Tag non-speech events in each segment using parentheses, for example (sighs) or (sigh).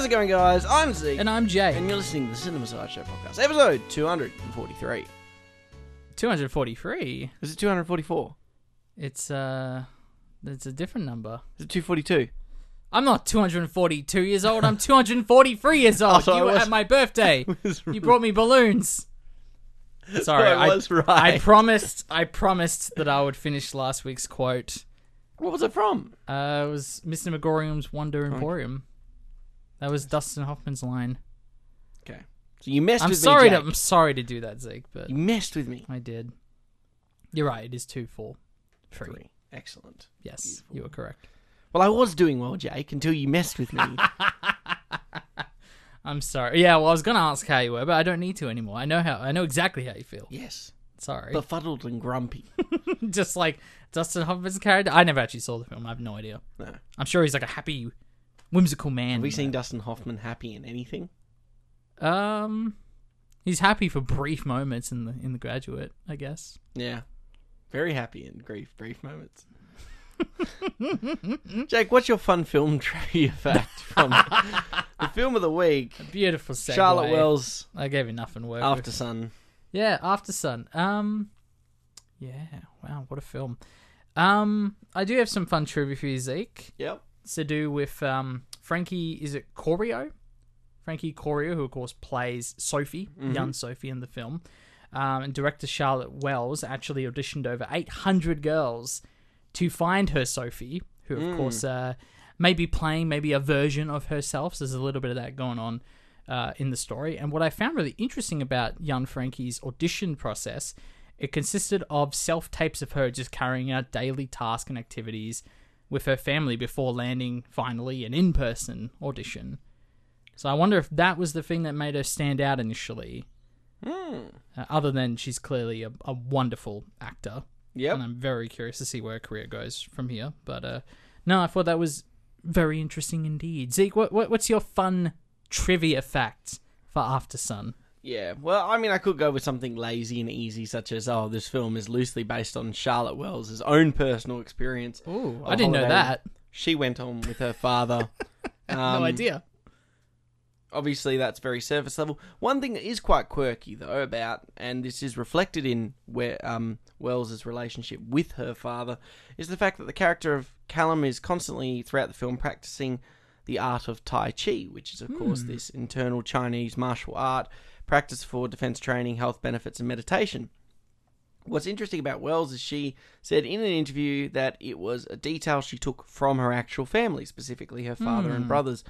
How's it going, guys? I'm Zeke. And I'm Jay. and you're listening to the Cinema Sideshow Podcast, episode 243. 243. Is it 244? It's uh it's a different number. Is it 242? I'm not 242 years old. I'm 243 years old. (laughs) so you were was- at my birthday. (laughs) You brought me balloons. Sorry, I I, was right. I promised I promised that I would finish last week's quote. what was it from? Uh, it was Mr. Magorium's Wonder Emporium. That was Dustin Hoffman's line. Okay. So you messed I'm with sorry me, to I'm sorry to do that, Zeke, but You messed with me. I did. You're right. It is two four three. Three. Excellent. Yes, Beautiful. you were correct. Well, I was doing well, Jake, until you messed with me. (laughs) I'm sorry. Yeah, well, I was gonna ask how you were, but I don't need to anymore. I know how. I know exactly how you feel. yes. Sorry. Befuddled and grumpy. (laughs) Just like Dustin Hoffman's character. I never actually saw the film. I have no idea. No. I'm sure he's like a happy, whimsical man. Have we seen Dustin Hoffman happy in anything? Um, he's happy for brief moments in the in the Graduate, I guess. Yeah. Very happy in brief, brief moments. (laughs) Jake, what's your fun film (laughs) trivia fact from the film of the week? Beautiful segue. Charlotte Wells, I gave you nothing work. After. Sun. Yeah, Aftersun. Um, yeah. Wow, what a film. Um, I do have some fun trivia for you, Zeke. Yep. To do with um Frankie. Is it Corio? Frankie Corio, who of course plays Sophie, young Sophie in the film. Um, and director Charlotte Wells actually auditioned over 800 girls to find her Sophie, who of course uh, may be playing maybe a version of herself. So there's a little bit of that going on uh, in the story. And what I found really interesting about young Frankie's audition process, it consisted of self tapes of her just carrying out daily tasks and activities with her family before landing finally an in person audition. So I wonder if that was the thing that made her stand out initially. Hmm. Uh, other than she's clearly a, a wonderful actor, Yep. and I'm very curious to see where her career goes from here. But uh, no, I thought that was very interesting indeed. Zeke, what, what what's your fun trivia fact for Aftersun? Yeah. Well, I mean, I could go with something lazy and easy, such as, oh, this film is loosely based on Charlotte Wells' own personal experience. Ooh, I didn't know that. She went on with her father. (laughs) no Um, idea. obviously that's very surface level. One thing that is quite quirky though about, and this is reflected in where um, Wells's relationship with her father, is the fact that the character of Callum is constantly throughout the film practicing the art of Tai Chi, which is of course this internal Chinese martial art practice for defense training, health benefits, and meditation. What's interesting about Wells is she said in an interview that it was a detail she took from her actual family, specifically her father and brothers.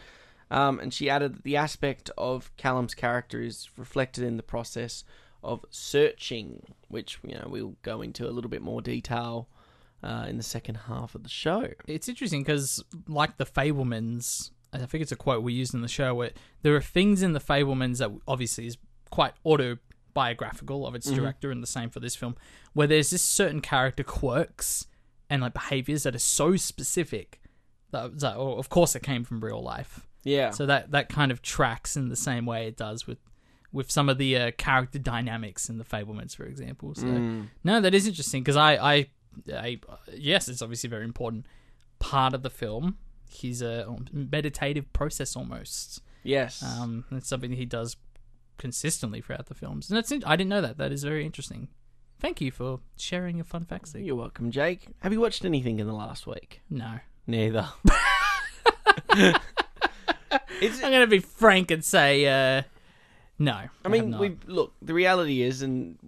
Um, and she added that the aspect of Callum's character is reflected in the process of searching, which you know we'll go into a little bit more detail uh, in the second half of the show. It's interesting because, like the Fabelmans, I think it's a quote we used in the show where there are things in the Fabelmans that obviously is quite autobiographical of its director, and the same for this film, where there's this certain character quirks and like behaviors that are so specific that, that oh, of course, it came from real life. Yeah, So that that kind of tracks in the same way it does with with some of the uh, character dynamics in the Fabelmans, for example. So Mm. no, that is interesting because I, I, I, yes, it's obviously a very important part of the film. His a meditative process almost. yes, Um, it's something that he does consistently throughout the films, and that's in- I didn't know that. That is very interesting. Thank you for sharing your fun facts. Zeke. you're welcome, Jake. Have you watched anything in the last week? No, Neither. (laughs) Is I'm gonna be frank and say uh, no. I, mean, not. we look. The reality is, and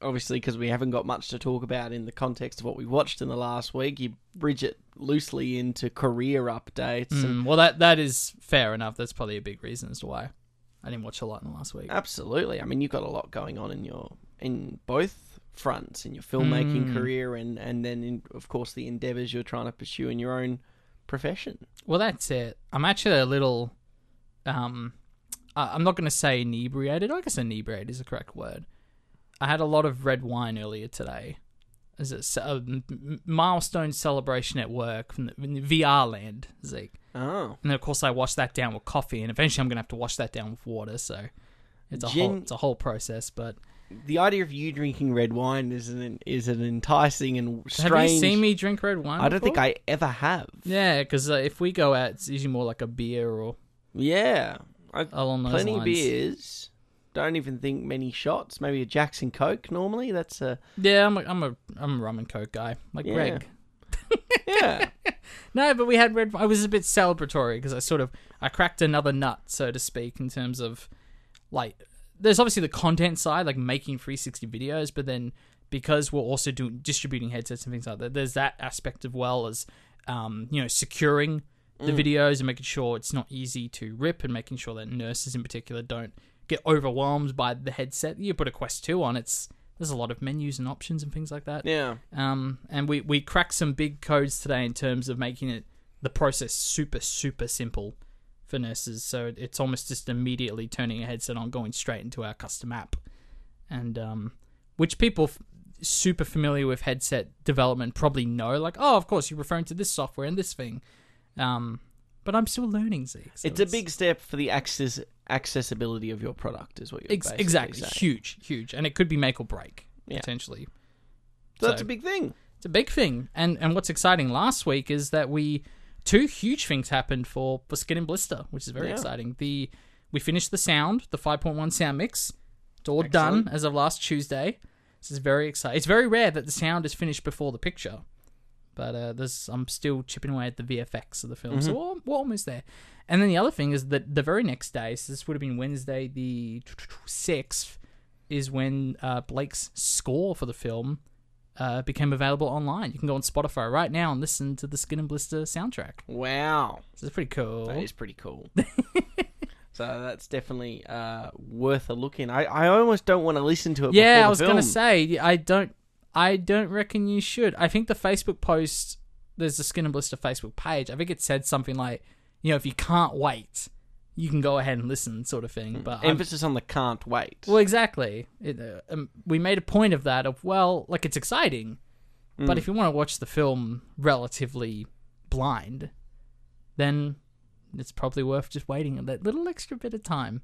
obviously because we haven't got much to talk about in the context of what we watched in the last week, you bridge it loosely into career updates. And Mm, well, that that is fair enough. That's probably a big reason as to why I didn't watch a lot in the last week. absolutely, I mean, you've got a lot going on in your in both fronts in your filmmaking Mm. career, and and then in, of course the endeavors you're trying to pursue in your own profession. Well, that's it. I'm actually a little. Um, I'm not going to say inebriated. I guess inebriated is the correct word. I had a lot of red wine earlier today. A, ce- a m- milestone celebration at work from the, VR land, Zeke. Oh, And of course, I washed that down with coffee, and eventually, I'm going to have to wash that down with water. So it's a whole it's a whole process. But the idea of you drinking red wine is an is an enticing and strange. have you seen me drink red wine? I don't think? I ever have. Yeah, because uh, if we go out, it's usually more like a beer or Yeah. I, along those plenty lines. beers. Don't even think many shots. Maybe a Jackson Coke normally. That's a Yeah, I'm a, I'm a I'm a rum and coke guy, like Yeah. Greg. yeah. (laughs) No, but we had red. I was a bit celebratory because I sort of I cracked another nut, so to speak, in terms of like there's obviously the content side, like making 360 videos, but then because we're also doing distributing headsets and things like that, there's that aspect as well as um, you know securing the videos and making sure it's not easy to rip and making sure that nurses in particular don't get overwhelmed by the headset. You put a Quest 2 on, it's there's a lot of menus and options and things like that. Yeah. Um, and we, we cracked some big codes today in terms of making it the process super super simple for nurses. So it's almost just immediately turning a headset on, going straight into our custom app, and um, which people f- super familiar with headset development probably know. Like, oh, of course, you're referring to this software and this thing. Um, but I'm still learning, Zeke. so It's a big step for the access accessibility of your product, is what you're ex- basically exactly saying. huge, huge, and it could be make or break Yeah. potentially. So that's So- a big thing. It's a big thing. And and what's exciting last week is that we two huge things happened for, for Skin and Blister, which is very Yeah. exciting. The we finished the sound, the 5.1 sound mix. It's all Excellent. done as of last Tuesday. This is very exciting. It's very rare that the sound is finished before the picture. But uh, there's I'm still chipping away at the VFX of the film, so we're, we're almost there. And then the other thing is that the very next day, so this would have been Wednesday the sixth, is when uh, Blake's score for the film uh, became available online. You can go on Spotify right now and listen to the Skin and Blister soundtrack. Wow. This is pretty cool. That is pretty cool. (laughs) so that's definitely uh, worth a look in. I, I almost don't want to listen to it. yeah, I was gonna say I don't. I don't reckon you should. I think the Facebook post. There's the Skin and Blister Facebook page. I think it said something like, you know, if you can't wait, you can go ahead and listen, sort of thing. But I'm- Emphasis on the can't wait. Well, exactly. It, uh, um, we made a point of that. Of well, like it's exciting, but Mm. if you want to watch the film relatively blind, then it's probably worth just waiting that little extra bit of time.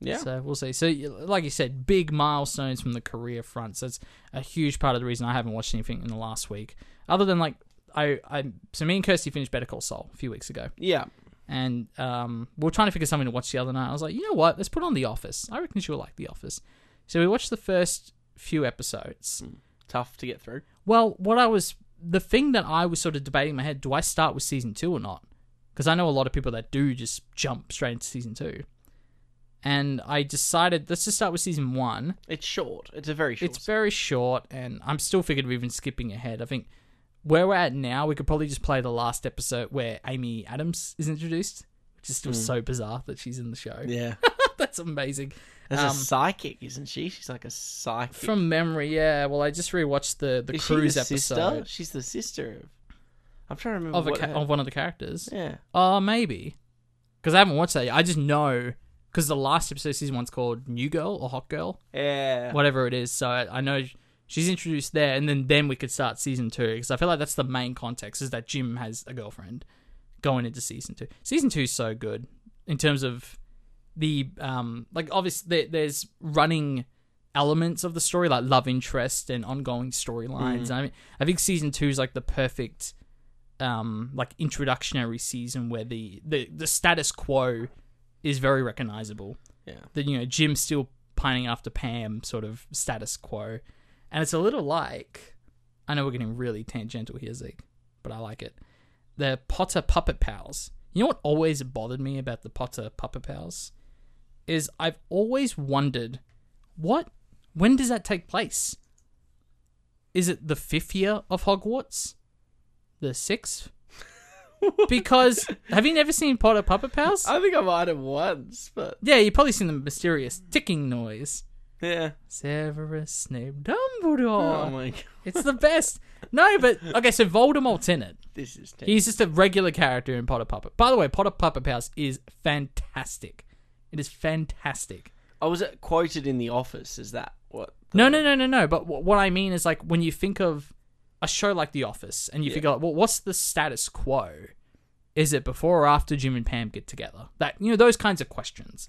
Yeah. So we'll see. So, like you said, big milestones from the career front. So it's a huge part of the reason I haven't watched anything in the last week, other than like I, I. So me and Kirsty finished Better Call Saul a few weeks ago yeah. and um, we were trying to figure something to watch the other night. I was like, you know what? Let's put on The Office. I reckon she'll like The Office. So we watched the first few episodes. Tough to get through. Well, what I was the thing that I was sort of debating in my head: do I start with season two or not? Because I know a lot of people that do just jump straight into season two. And I decided let's just start with season one. It's short. It's a very short. It's very short, and I'm still figured of even skipping ahead. I think where we're at now, we could probably just play the last episode where Amy Adams is introduced, which is still so bizarre that she's in the show. yeah. (laughs) That's amazing. As Um, a psychic, isn't she? She's like a psychic. From memory, yeah. Well, I just rewatched the the Is cruise the episode sister? She's the sister of. I'm trying to remember of ca- of one of the characters. Yeah. Oh, maybe because I haven't watched that. yet. I just know because the last episode of season one's called New Girl or Hot Girl, Yeah. whatever it is. So I, I know she's introduced there, and then then we could start season two because I feel like that's the main context is that Jim has a girlfriend going into season two. Season two is so good in terms of the um like obviously there, there's running elements of the story like love interest and ongoing storylines. I mean, I think season two is like the perfect um like introductionary season where the the the status quo is very recognizable Yeah. the you know Jim still pining after Pam sort of status quo, and it's a little like I know we're getting really tangential here, Zeke, but I like it. The Potter puppet pals. You know what always bothered me about the Potter puppet pals is I've always wondered what when does that take place? Is it the fifth year of Hogwarts? The sixth? (laughs) because have you never seen Potter Puppet Pals? I think I might have once, but Yeah, you've probably seen the mysterious ticking noise. yeah. Severus Snape oh Dumbledore. Oh my god, It's the best. No, but okay, so Voldemort's in it. this is. Terrible. He's just a regular character in Potter Puppet. By the way, Potter Puppet Pals is fantastic. It is fantastic. I was it quoted in the office. Is that what? No, no, no, no, no. But wh- what I mean is like when you think of a show like The Office and you Yeah. figure, well, what's the status quo? Is it before or after Jim and Pam get together? That you know those kinds of questions.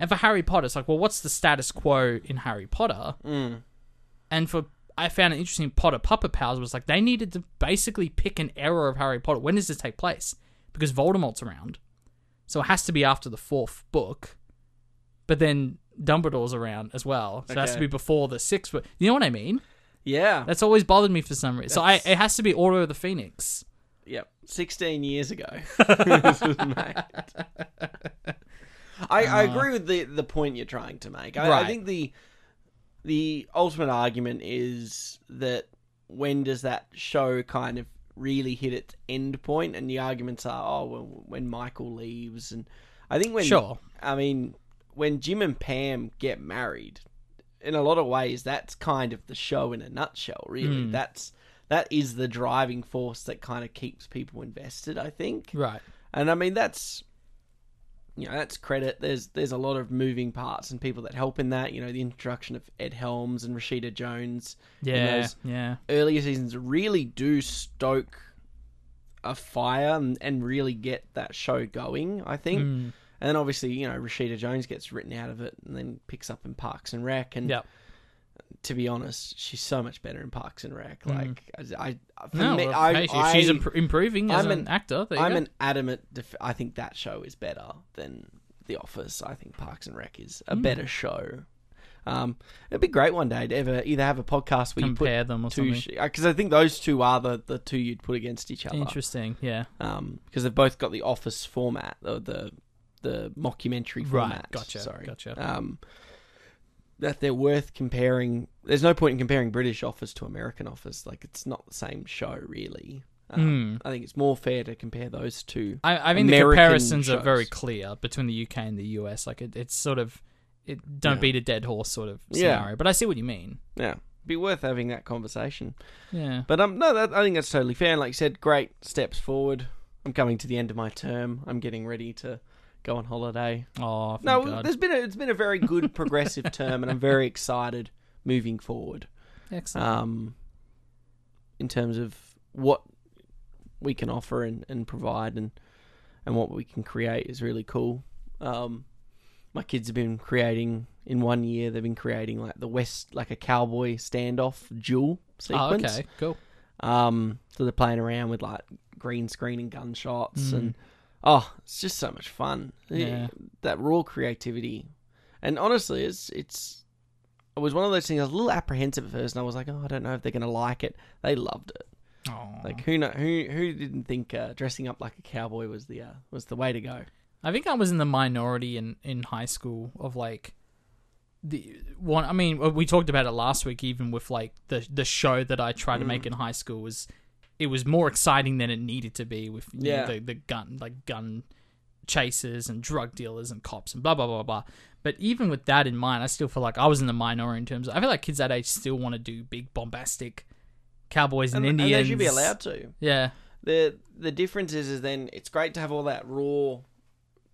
And for Harry Potter, it's like, well, what's the status quo in Harry Potter? Mm. And for I found it interesting. Potter Puppet Pals was like they needed to basically pick an era of Harry Potter. When does this take place? Because Voldemort's around. so it has to be after the fourth book. But then Dumbledore's around as well, so it has to be before the sixth book. You know what I mean? Yeah. That's always bothered me for some reason. So I, it has to be Order of the Phoenix. Yep, sixteen years ago. this was made. I, I agree with the the point you're trying to make. I, I Right. think the the ultimate argument is that when does that show kind of really hit its end point? And the arguments are, oh, well, when Michael leaves, and I think when Sure. I mean, when Jim and Pam get married, in a lot of ways, that's kind of the show in a nutshell. Really, Hmm. that's that is the driving force that kind of keeps people invested. I think, Right. and I mean that's you know that's credit. There's there's a lot of moving parts and people that help in that. You know, the introduction of Ed Helms and Rashida Jones Yeah. Yeah. earlier seasons really do stoke a fire and, and really get that show going. I think. Mm. And then obviously, you know, Rashida Jones gets written out of it and then picks up in Parks and Rec. And Yep. to be honest, she's so much better in Parks and Rec. Like, I, I for Mm. No, me, well, I, hey, I, she's imp- improving as I'm an, an- actor. I'm go. an adamant. Def- I think that show is better than The Office. I think Parks and Rec is a Hmm. better show. Um, it'd be great one day to ever either have a podcast where compare them or you put something. two because I think those two are the, the two you'd put against each other. Interesting. Yeah. Um, because they've both got the Office format, or the the mockumentary Right, format. gotcha, Sorry, gotcha. Um, that they're worth comparing. There's no point in comparing British Office to American Office. Like it's not the same show, really. Um, I think it's more fair to compare those two. I, I mean, the American comparisons are very clear between the UK and the US. Like, it, it's sort of, it don't Yeah. beat a dead horse sort of Yeah. scenario. But I see what you mean. Yeah, be worth having that conversation. Yeah. But um, no, that, I think that's totally fair. And like you said, great steps forward. I'm coming to the end of my term. I'm getting ready to go on holiday. Oh, thank No, God. there's been a, it's been a very good progressive (laughs) term, and I'm very excited moving forward. Excellent. Um, in terms of what we can offer and, and provide, and and what we can create is really cool. Um, my kids have been creating in one year. They've been creating like the West, like a cowboy standoff duel sequence. oh, sequence. okay. Cool. Um, so they're playing around with like green screen and gunshots, Mm. and oh, it's just so much fun. Yeah. That raw creativity, and honestly, it's it's. It was one of those things. I was a little apprehensive at first, and I was like, "Oh, I don't know if they're going to like it." They loved it. Oh. Like who know who who didn't think uh, dressing up like a cowboy was the uh, was the way to go? I think I was in the minority in, in high school of like the one. I mean, we talked about it last week. Even with like the the show that I tried to make Mm. in high school was it was more exciting than it needed to be with you know, the the gun like gun chasers and drug dealers and cops and blah blah blah blah. But even with that in mind, I still feel like I was in the minority in terms. Of, I feel like kids that age still want to do big bombastic cowboys and, and, and Indians. they should be allowed to. Yeah, the the difference is is then it's great to have all that raw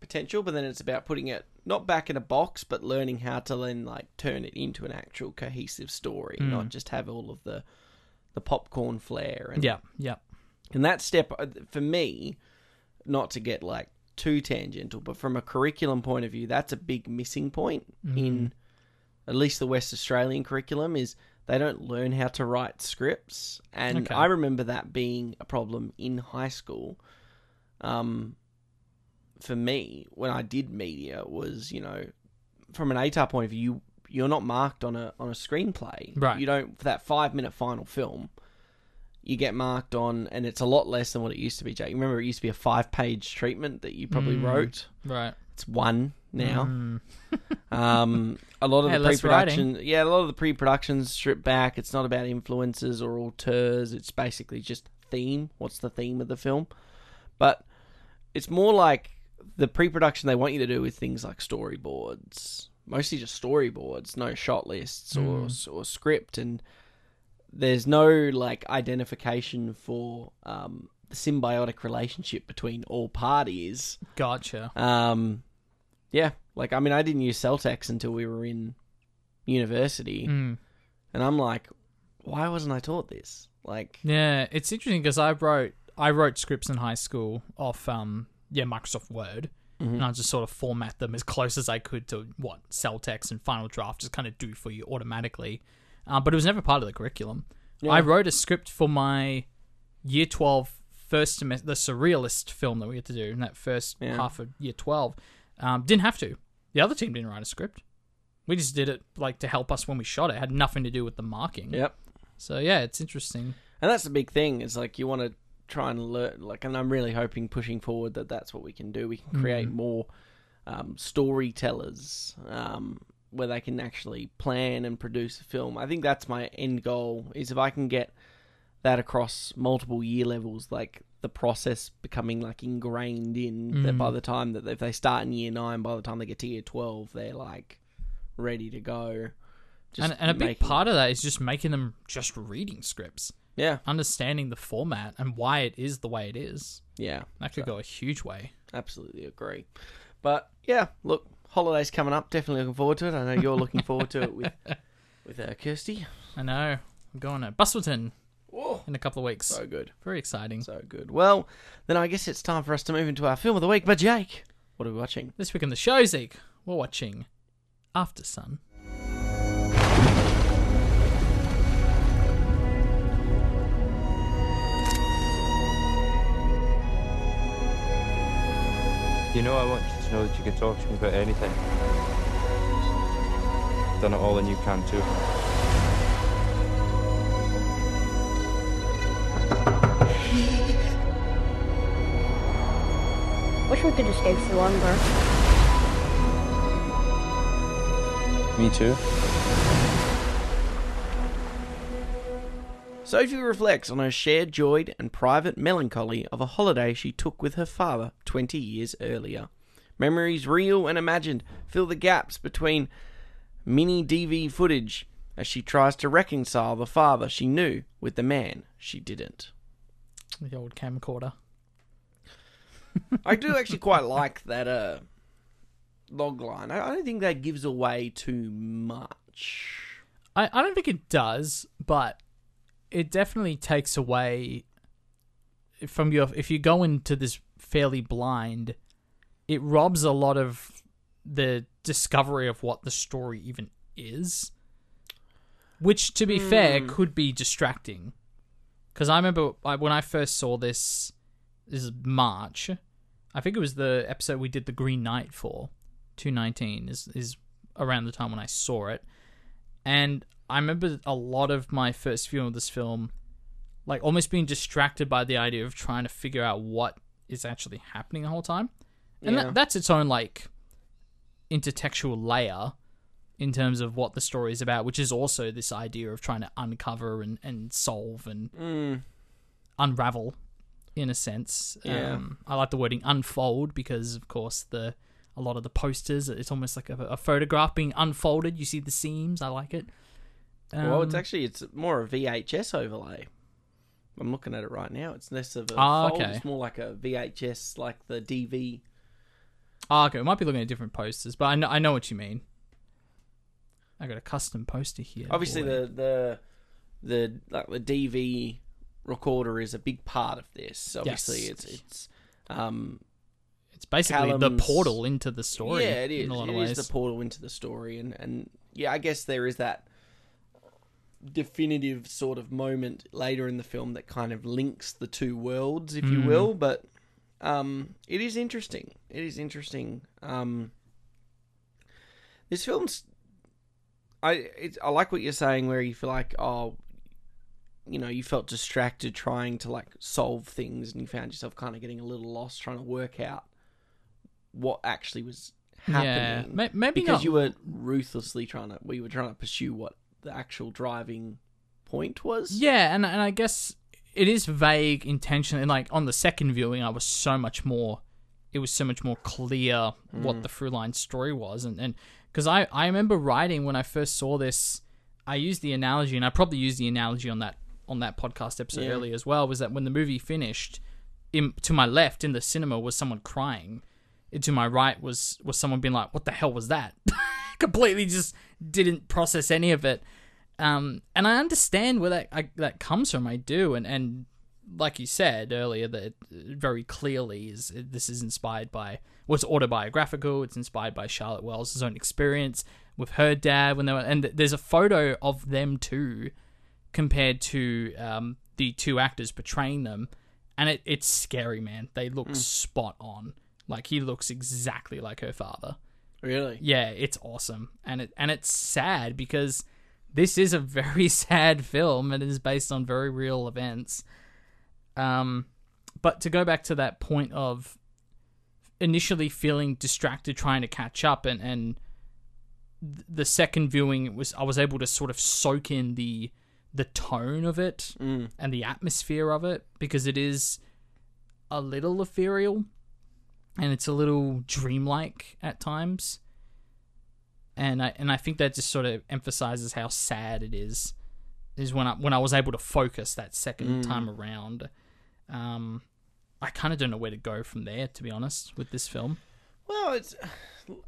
potential, but then it's about putting it not back in a box, but learning how to then like turn it into an actual cohesive story, Mm. not just have all of the the popcorn flair and yeah, yeah. and that step uh, for me, not to get like too tangential, but from a curriculum point of view, that's a big missing point in at least the West Australian curriculum is they don't learn how to write scripts, and Okay. I remember that being a problem in high school. Um, for me, when I did media, was you know, from an ATAR point of view, you, you're not marked on a on a screenplay. Right. You don't for that five minute final film. You get marked on, and it's a lot less than what it used to be. Jake, you remember it used to be a five page treatment that you probably Mm. wrote. Right It's one now. Mm. (laughs) Um, a lot of Hey, the less pre-production, yeah, a lot of the pre-productions stripped back. It's not about influences or auteurs. It's basically just theme. What's the theme of the film? But it's more like the pre-production they want you to do with things like storyboards, mostly just storyboards, no shot lists or or script, and there's no like identification for um, the symbiotic relationship between all parties. Gotcha. Um, yeah, like I mean, I didn't use Celtx until we were in university, Mm. and I'm like, why wasn't I taught this? Like, Yeah, it's interesting because I wrote I wrote scripts in high school off um yeah Microsoft Word, Mhm. and I just sort of format them as close as I could to what Celtx and Final Draft just kind of do for you automatically. Um, but it was never part of the curriculum. Yeah. I wrote a script for my year twelve first semester, the surrealist film that we had to do in that first Yeah. half of year twelve, um, didn't have to. The other team didn't write a script. We just did it like to help us when we shot it. it had nothing to do with the marking. Yep. So yeah, it's interesting. And that's the big thing. Is like you want to try and learn. Like, and I'm really hoping pushing forward that that's what we can do. We can create more um, storytellers um, where they can actually plan and produce a film. I think that's my end goal. Is if I can get that across multiple year levels, like the process becoming like ingrained in that by the time that if they start in year nine, by the time they get to year twelve, they're like ready to go. Just and, and a big part of that is just making them just reading scripts, yeah, understanding the format and why it is the way it is. yeah. That could go a huge way. Absolutely agree. But yeah, look, holidays coming up. Definitely looking forward to it. I know you're looking forward to it with (laughs) with uh, Kirsty. I know. I'm going to Busselton Whoa, in a couple of weeks. so good, Very exciting. so good. Well, then I guess it's time for us to move into our film of the week. But Jake, what are we watching? This week in the show, Zeke, we're watching Aftersun. You know, I want you to know that you can talk to me about anything. I've done it all, and you can too. Wish we could escape for longer. Me too. Sophie reflects on her shared joy and private melancholy of a holiday she took with her father 20 years earlier. Memories real and imagined fill the gaps between mini DV footage as she tries to reconcile the father she knew with the man she didn't. The old camcorder. I do (laughs) actually quite like that uh, log line. I, I don't think that gives away too much. I, I don't think it does, but it definitely takes away from your if you go into this fairly blind, it robs a lot of the discovery of what the story even is. Which to be fair hmm. could be distracting. Cuz I remember when I first saw this this is March. I think it was the episode we did the Green Knight for. 219 is is around the time when I saw it. And I remember a lot of my first viewing of this film, like almost being distracted by the idea of trying to figure out what is actually happening the whole time. And Yeah. that, that's its own like intertextual layer in terms of what the story is about, which is also this idea of trying to uncover and, and solve and Mm, unravel in a sense. Yeah. Um, I like the wording unfold because of course the a lot of the posters it's almost like a, a photograph being unfolded. You see the seams. I like it. well, it's Um, actually it's more a VHS overlay. I'm looking at it right now. It's less of a Ah, fold. okay. It's more like a VHS, like the DV. Oh, okay, we might be looking at different posters, but I know I know what you mean. I got a custom poster here. Obviously, the the the like the DV recorder is a big part of this. Obviously, Yes. it's it's um it's basically the portal into the story. yeah, it is. In a lot It of is ways. the portal into the story, and and yeah, I guess there is that definitive sort of moment later in the film that kind of links the two worlds, if you Mm. will. But um, it is interesting. It is interesting. Um, this film's. I it's, I like what you're saying, where you feel like oh, you know, you felt distracted trying to like solve things, and you found yourself kind of getting a little lost trying to work out what actually was happening May- maybe because not. you were ruthlessly trying to we were trying to pursue what the actual driving point was. Yeah, and and I guess it is vague intentionally. And like on the second viewing, I was so much more. It was so much more clear what mm. the through line story was, and and because I I remember writing when I first saw this, I used the analogy, and I probably used the analogy on that on that podcast episode Yeah. earlier as well. Was that when the movie finished, in, to my left in the cinema was someone crying. To my right was was someone being like, "What the hell was that?" (laughs) Completely just didn't process any of it um, and I understand where that I, that comes from. I do, and and like you said earlier, that very clearly is this is inspired by well, autobiographical. It's inspired by Charlotte Wells' own experience with her dad when they were, and there's a photo of them too, compared to um, the two actors portraying them, and it, it's scary, man. They look Hmm. spot on. Like he looks exactly like her father. Really? Yeah, it's awesome, and it and it's sad because this is a (laughs) very sad film and it is based on very real events. Um, but to go back to that point of initially feeling distracted, trying to catch up, and and the second viewing it was I was able to sort of soak in the the tone of it Mm. and the atmosphere of it because it is a little ethereal and it's a little dreamlike at times. And I and I think that just sort of emphasizes how sad it is. Is when I when I was able to focus that second Mm. time around. Um, I kind of don't know where to go from there, to be honest, with this film. Well, it's.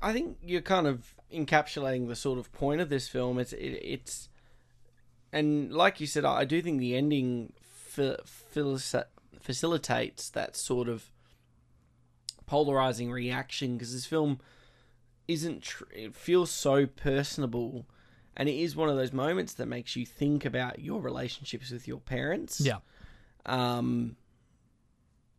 I think you're kind of encapsulating the sort of point of this film. It's it, it's, and like you said, I do think the ending fa- facilitates that sort of polarizing reaction because this film isn't. Tr- it feels so personable, and it is one of those moments that makes you think about your relationships with your parents. Yeah. Um,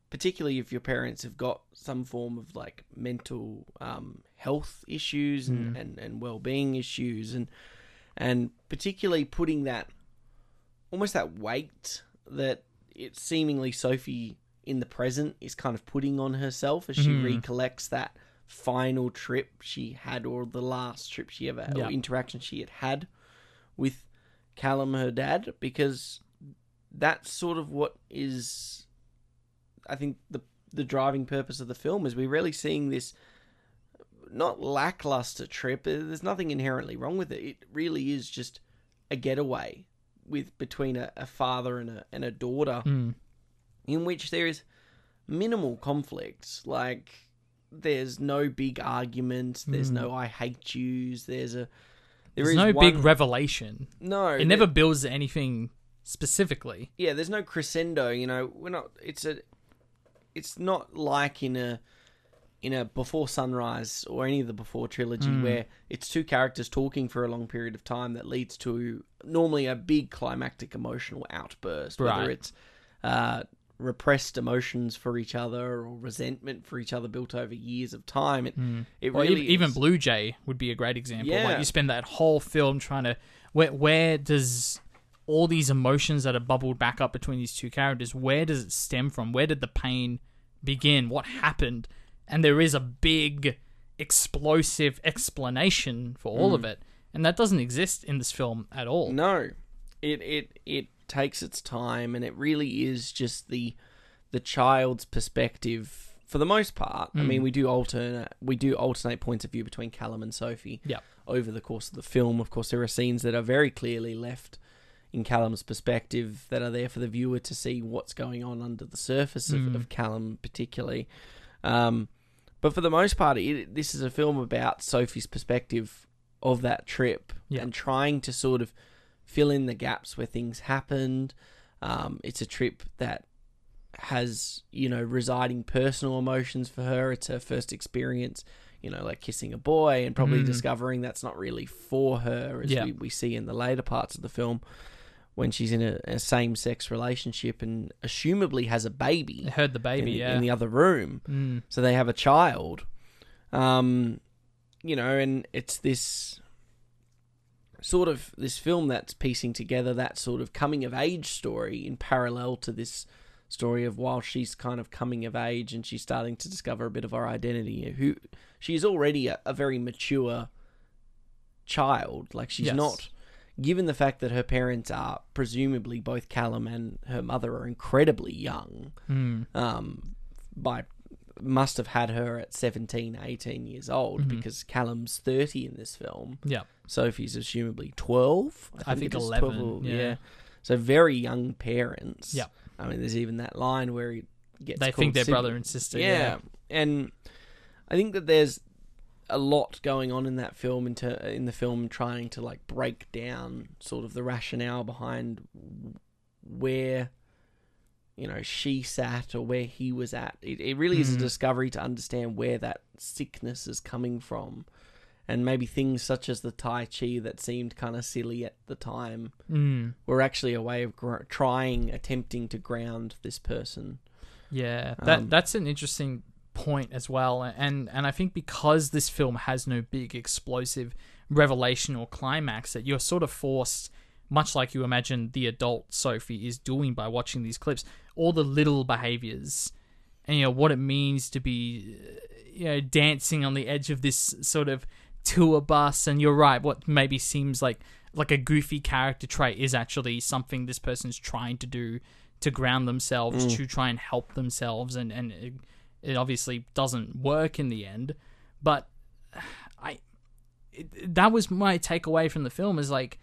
particularly if your parents have got some form of like mental um, health issues and, and, and well-being issues and and particularly putting that almost that weight that it seemingly Sophie in the present is kind of putting on herself as she Mhm. recollects that final trip she had or the last trip she ever Yeah. or interaction she had had with Callum her dad because that's sort of what is I think the the driving purpose of the film is we're really seeing this not lackluster trip. There's nothing inherently wrong with it. It really is just a getaway with between a, a father and a and a daughter Mm. In which there is minimal conflict. Like there's no big argument. There's Mm. no I hate yous. There's a there There's is no big revelation. no. It there- never builds anything specifically. yeah, there's no crescendo. You know, we're not. It's a. It's not like in a, in a Before Sunrise or any of the Before trilogy Mm. where it's two characters talking for a long period of time that leads to normally a big climactic emotional outburst. Right. Whether it's uh, repressed emotions for each other or resentment for each other built over years of time. It it really even, even Blue Jay would be a great example. Yeah. Like you spend that whole film trying to where where does all these emotions that are bubbled back up between these two characters, where does it stem from? Where did the pain begin? What happened? And there is a big explosive explanation for all of it. And that doesn't exist in this film at all. Mm. No, it it it takes its time, and it really is just the the child's perspective for the most part. I Mm. mean, we do alternate we do alternate points of view between Callum and Sophie. Yep. Over the course of the film, of course, there are scenes that are very clearly left in Callum's perspective that are there for the viewer to see what's going on under the surface of, Mm. of Callum, particularly. Um, but for the most part, it, this is a film about Sophie's perspective of that trip Yeah. and trying to sort of fill in the gaps where things happened. Um, it's a trip that has, you know, residing personal emotions for her. It's her first experience, you know, like kissing a boy and probably Mm. discovering that's not really for her, as Yeah. we, we see in the later parts of the film when she's in a, a same sex relationship and assumably has a baby I heard the baby, in, yeah. in the other room. Mm. So they have a child. Um, you know, and it's this sort of this film that's piecing together that sort of coming of age story in parallel to this story of while she's kind of coming of age and she's starting to discover a bit of her identity who she is already a, a very mature child like she's Yes. not given the fact that her parents are presumably both Callum and her mother are incredibly young Mm. um, by must have had her at 17, 18 years old Mhm. because Callum's 30 in this film. Yeah. Sophie's assumably 12. I think it's 11, yeah. So very young parents. Yeah. I mean, there's even that line where he gets They think they're brother and sister. Yeah. Yeah. And I think that there's a lot going on in that film in, ter- in the film trying to like break down sort of the rationale behind where you know she sat or where he was at it, it really is a Mhm. discovery to understand where that sickness is coming from and maybe things such as the tai chi that seemed kind of silly at the time Mm. were actually a way of gr- trying attempting to ground this person Yeah, that Um, that's an interesting point as well, and and I think because this film has no big explosive revelation or climax, that you're sort of forced, much like you imagine the adult Sophie is doing by watching these clips, all the little behaviors, and you know what it means to be, uh, you know, dancing on the edge of this sort of tour bus, and you're right, what maybe seems like like a goofy character trait is actually something this person's trying to do to ground themselves mm. to try and help themselves and and it, it obviously doesn't work in the end. But i it, that was my takeaway from the film is like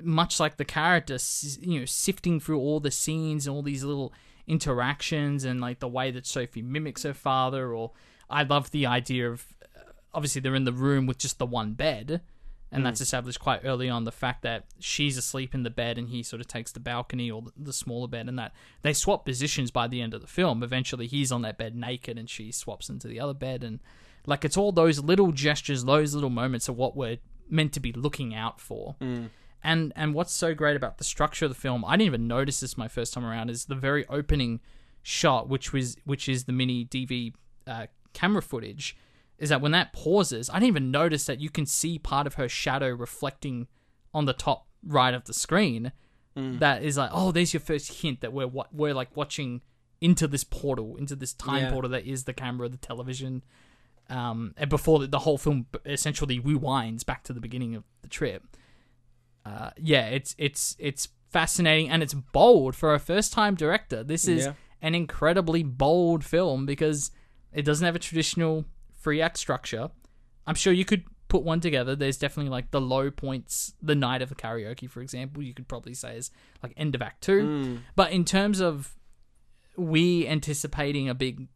much like the character you know sifting through all the scenes and all these little interactions and like the way that sophie mimics her father or i love the idea of obviously they're in the room with just the one bed and that's established quite early on the fact that she's asleep in the bed and he sort of takes the balcony or the, the smaller bed and that they swap positions by the end of the film. Eventually he's on that bed naked and she swaps into the other bed and like it's all those little gestures those little moments are what we're meant to be looking out for. And and what's so great about the structure of the film i didn't even notice this my first time around is the very opening shot which was which is the mini dv uh, camera footage is that when that pauses, I didn't even notice that you can see part of her shadow reflecting on the top right of the screen. That is like, oh, there's your first hint that we're wa- we're like watching into this portal, into this time Yeah. portal that is the camera, the television. Um, and before the, the whole film essentially rewinds back to the beginning of the trip. Uh, yeah, it's it's it's fascinating and it's bold for a first time director. This is Yeah. an incredibly bold film because it doesn't have a traditional three act structure. I'm sure you could put one together. There's definitely like the low points, the night of the karaoke, for example, you could probably say is like end of act two. Mm. But in terms of we anticipating a big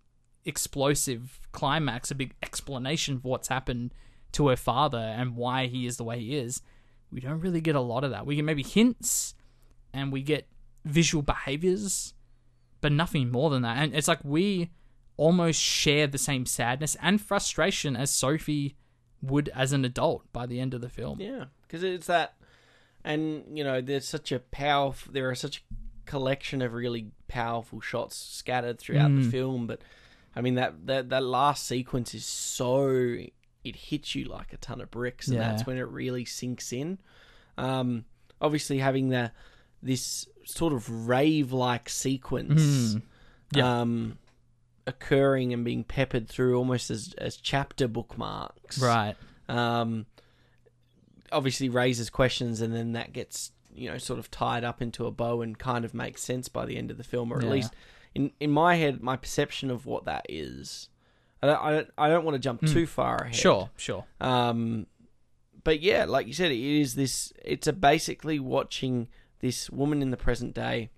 explosive climax, a big explanation of what's happened to her father and why he is the way he is, we don't really get a lot of that. We get maybe hints and we get visual behaviors, but nothing more than that. And it's like we almost share the same sadness and frustration as Sophie would as an adult by the end of the film. Yeah, because it's that, and you know, there's such a powerful. There are such a collection of really powerful shots scattered throughout Mm. the film, but I mean that that that last sequence is so it hits you like a ton of bricks, and Yeah. that's when it really sinks in. Um, obviously, having the this sort of rave like sequence. Mm. Yeah. Um, occurring and being peppered through almost as as chapter bookmarks Right. um, obviously raises questions, and then that gets you know sort of tied up into a bow and kind of makes sense by the end of the film, or at Yeah. least in in my head, my perception of what that is. I don't I don't, I don't want to jump too far ahead. Hmm. Sure, sure. Um, but yeah, like you said, it is this. It's a basically watching this woman in the present day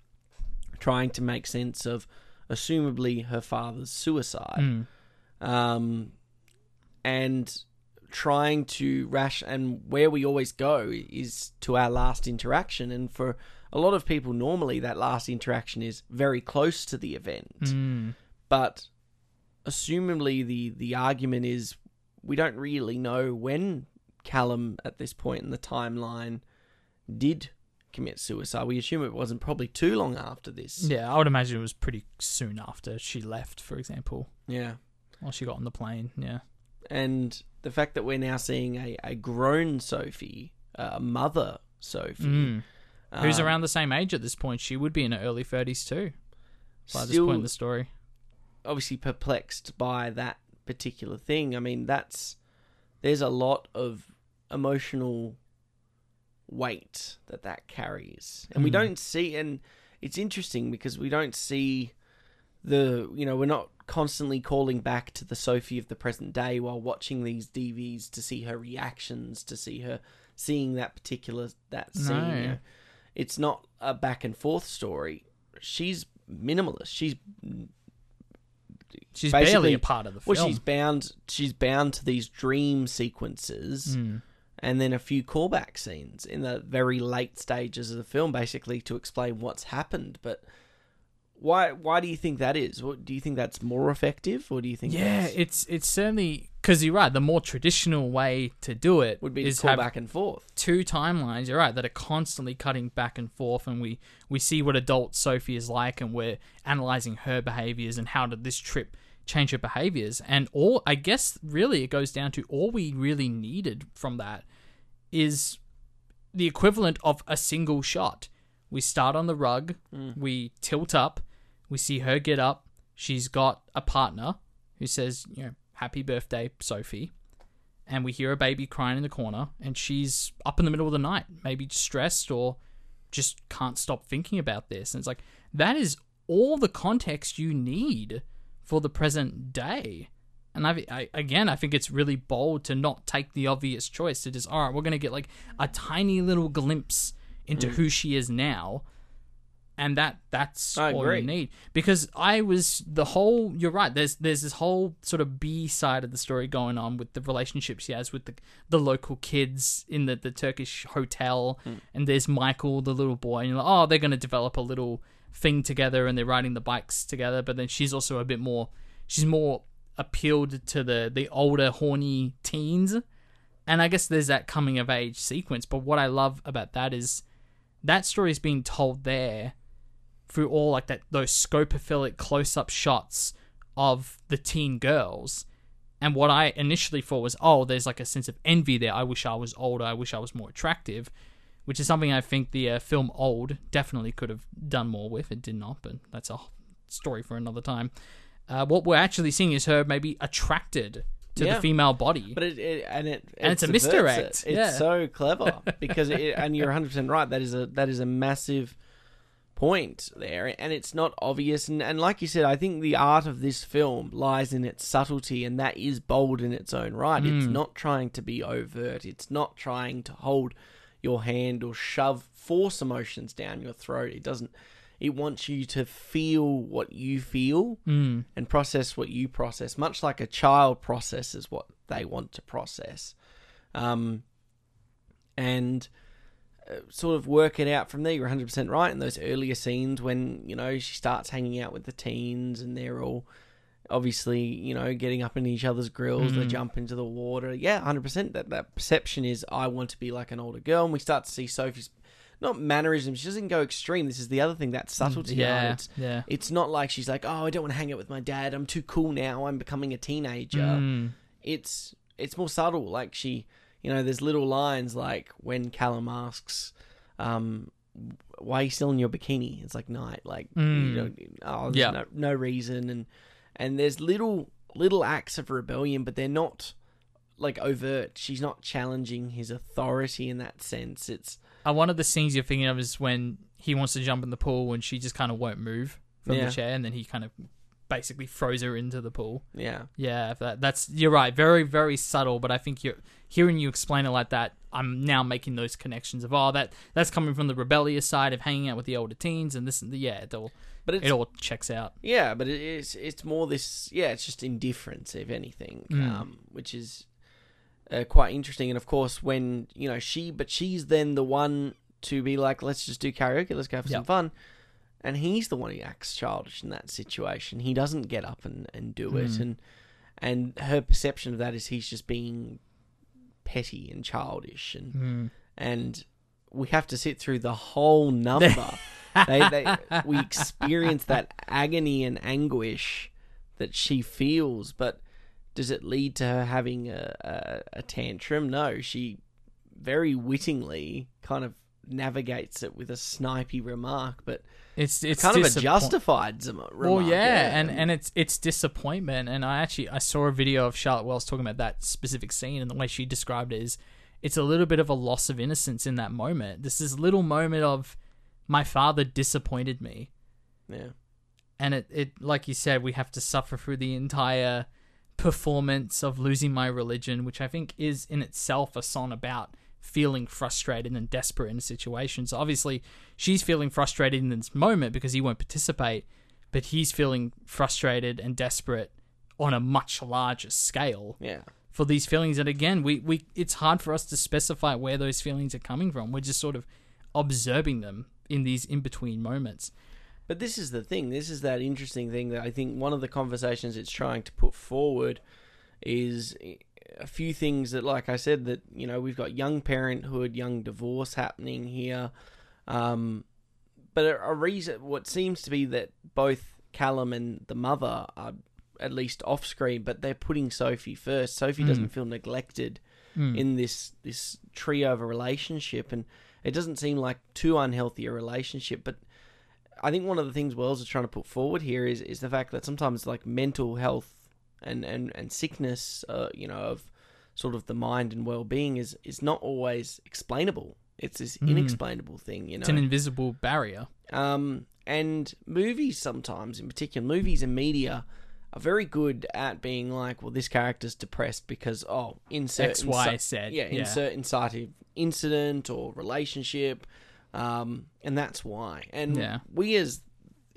trying to make sense of, assumably, her father's suicide Mm. um, and trying to rash and where we always go is to our last interaction and for a lot of people normally that last interaction is very close to the event Mm. but assumably the the argument is we don't really know when Callum at this point in the timeline did commit suicide we assume it wasn't probably too long after this Yeah, I would imagine it was pretty soon after she left, for example, yeah while she got on the plane. Yeah. and the fact that we're now seeing a, a grown Sophie, a mother Sophie, Mm. Who's um, around the same age at this point? She would be in her early 30s too, by this point in the story. obviously perplexed by that particular thing. I mean, that's there's a lot of emotional weight that that carries, and we Mm. don't see. And it's interesting because we don't see the you know we're not constantly calling back to the Sophie of the present day while watching these DVs to see her reactions, to see her seeing that particular that scene. No. you know. It's not a back and forth story. She's minimalist. She's She's barely a part of the film. well, she's bound. She's bound to these dream sequences, Mm. And then a few callback scenes in the very late stages of the film, basically to explain what's happened. But why? Why do you think that is? What, do you think that's more effective, or do you think? Yeah, that's- it's it's certainly because you're right. The more traditional way to do it would be to call back and forth. two timelines. You're right that are constantly cutting back and forth, and we we see what adult Sophie is like, and we're analyzing her behaviors and how did this trip change her behaviors. And all I guess really it goes down to all we really needed from that is the equivalent of a single shot. We start on the rug, hmm. we tilt up, we see her get up. She's got a partner who says, you know, happy birthday, Sophie. And we hear a baby crying in the corner, and she's up in the middle of the night, maybe stressed or just can't stop thinking about this. And it's like, that is all the context you need for the present day. And I've, I, again, I think it's really bold to not take the obvious choice to just, all right, we're going to get like a tiny little glimpse into mm. who she is now. And that that's I all agree. you need because I was the whole. You're right. There's there's this whole sort of B side of the story going on with the relationship she has with the the local kids in the, the Turkish hotel, mm. and there's Michael, the little boy, and you're like, oh, they're going to develop a little thing together, and they're riding the bikes together. But then she's also a bit more. She's more appealed to the the older horny teens, and I guess there's that coming of age sequence. But what I love about that is that story is being told there through all like that those scopophilic close up shots of the teen girls. And what I initially thought was, oh, there's like a sense of envy there. I wish I was older. I wish I was more attractive, which is something I think the uh, film Old definitely could have done more with. It did not, but that's a story for another time. Uh, what we're actually seeing is her maybe attracted to Yeah. the female body. But it, it and it And it's a misdirect, It. It's yeah. so clever (laughs) because it, and you're 100 percent right. That is a that is a massive point there, and it's not obvious. And, and like you said, I think the art of this film lies in its subtlety, and that is bold in its own right. It's not trying to be overt. It's not trying to hold your hand or shove force emotions down your throat. It doesn't. It wants you to feel what you feel Mm. and process what you process, much like a child processes what they want to process. Um, and uh, sort of work it out from there. You're 100% right in those earlier scenes when, you know, she starts hanging out with the teens and they're all obviously, you know, getting up in each other's grills. They jump into the water. Yeah, 100%. That, that perception is, I want to be like an older girl. And we start to see Sophie's, not mannerisms, she doesn't go extreme. This is the other thing, that subtlety. yeah. It's, yeah. it's not like she's like, oh, I don't want to hang out with my dad. I'm too cool now. I'm becoming a teenager. Mm. It's it's more subtle. Like she, you know, there's little lines like when Callum asks, um, "Why are you still in your bikini?" It's like night. Like you Mm. know, oh, there's Yeah. no no reason. And and there's little little acts of rebellion, but they're not like overt. She's not challenging his authority in that sense. It's Uh, one of the scenes you're thinking of is when he wants to jump in the pool and she just kind of won't move from Yeah. the chair, and then he kind of basically throws her into the pool. yeah. Yeah, that, that's you're right. Very, very subtle, but I think you're hearing you explain it like that. I'm now making those connections of oh, that that's coming from the rebellious side of hanging out with the older teens, and this and the, yeah, all But it's it all checks out. Yeah, but it is it's more this yeah, it's just indifference if anything, Mm. um, which is uh, quite interesting. And of course, when you know she, but she's then the one to be like, let's just do karaoke, let's go have some fun. And he's the one who acts childish in that situation. He doesn't get up and, and do it, Mm. and and her perception of that is he's just being petty and childish, and Mm. and we have to sit through the whole number. (laughs) they, they, we experience that agony and anguish that she feels, but does it lead to her having a, a, a tantrum? No, she very wittingly kind of navigates it with a snipey remark, but It's it's kind of a justified remark. Well, yeah, and and it's it's disappointment. And I actually I saw a video of Charlotte Wells talking about that specific scene, and the way she described it is, it's a little bit of a loss of innocence in that moment. This is little moment of my father disappointed me, yeah, and it it like you said, we have to suffer through the entire performance of losing my religion, which I think is in itself a song about feeling frustrated and desperate in a situation. So obviously, she's feeling frustrated in this moment because he won't participate, but he's feeling frustrated and desperate on a much larger scale yeah. for these feelings. And again, we, we it's hard for us to specify where those feelings are coming from. We're just sort of observing them in these in between moments. But this is the thing. This is that interesting thing that I think one of the conversations it's trying to put forward is a few things that, like I said, that you know we've got young parenthood, young divorce happening here, um, but a, a reason what seems to be that both Callum and the mother are at least off screen, but they're putting Sophie first. Sophie Mm. doesn't feel neglected Mm. in this this trio of a relationship, and it doesn't seem like too unhealthy a relationship. But I think one of the things Wells is trying to put forward here is is the fact that sometimes like mental health and and and sickness, uh, you know, of sort of the mind and well being is is not always explainable. It's this Mm. inexplainable thing, you know. It's an invisible barrier. Um, and movies sometimes, in particular, movies and media are very good at being like, well, this character's depressed because oh, insert X, Y, insi- Z, yeah, yeah. insert incitive incident or relationship, um, and that's why. And Yeah. we as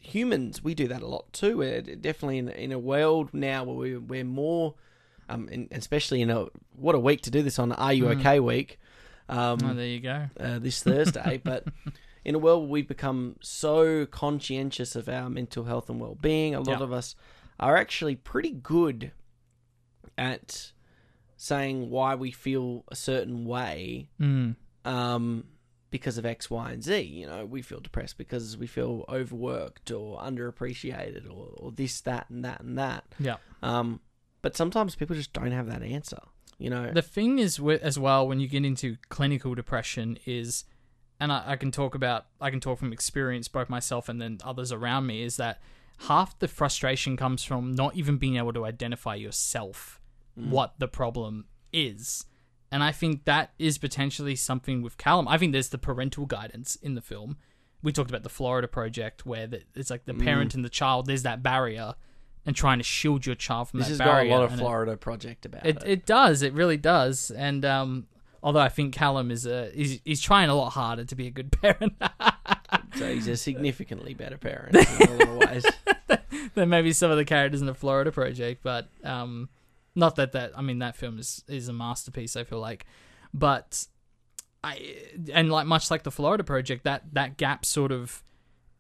humans, we do that a lot too. We're definitely in, in a world now where we, we're more, um, and especially in a what a week to do this on Are You Mm. Okay week. Um, oh, there you go. uh, this Thursday, (laughs) but in a world where we've become so conscientious of our mental health and well-being, a lot Yeah. of us are actually pretty good at saying why we feel a certain way Mm. um, because of X, Y, and Z. You know, we feel depressed because we feel overworked or underappreciated or, or this, that, and that, and that. Yeah. Um, but sometimes people just don't have that answer. You know, The thing is, as well, when you get into clinical depression, is, and I, I can talk about, I can talk from experience, both myself and then others around me, is that half the frustration comes from not even being able to identify yourself what the problem is. And I think that is potentially something with Callum. I think there's the parental guidance in the film. We talked about the Florida project where the, it's like the parent and the child, there's that barrier and trying to shield your child from this that has barrier. got a lot of and it- Florida project about it, it. it does. It really does. And um, although I think Callum is a he's, he's trying a lot harder to be a good parent (laughs) So he's a significantly better parent (laughs) in a lot of ways. than maybe some of the characters in the Florida Project. But um, not that that I mean that film is is a masterpiece. I feel like, but I and like much like the Florida Project, that that gap sort of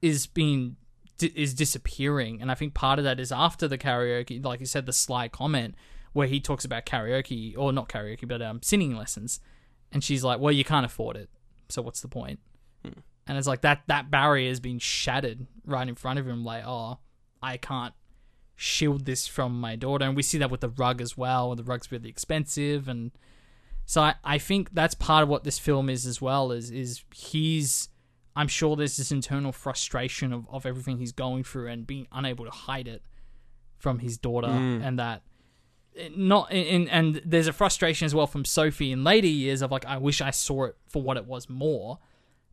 is being is disappearing, and I think part of that is after the karaoke, like you said, the sly comment where he talks about karaoke or not karaoke, but um, singing lessons, and she's like, "Well, you can't afford it, so what's the point?" Hmm. And it's like that that barrier has been shattered right in front of him. Like, oh, I can't shield this from my daughter, and we see that with the rug as well. The rug's really expensive, and so I, I think that's part of what this film is as well. Is is he's I'm sure there's this internal frustration of, of everything he's going through and being unable to hide it from his daughter, hmm. and that not in and there's a frustration as well from Sophie in later years of like I wish I saw it for what it was more.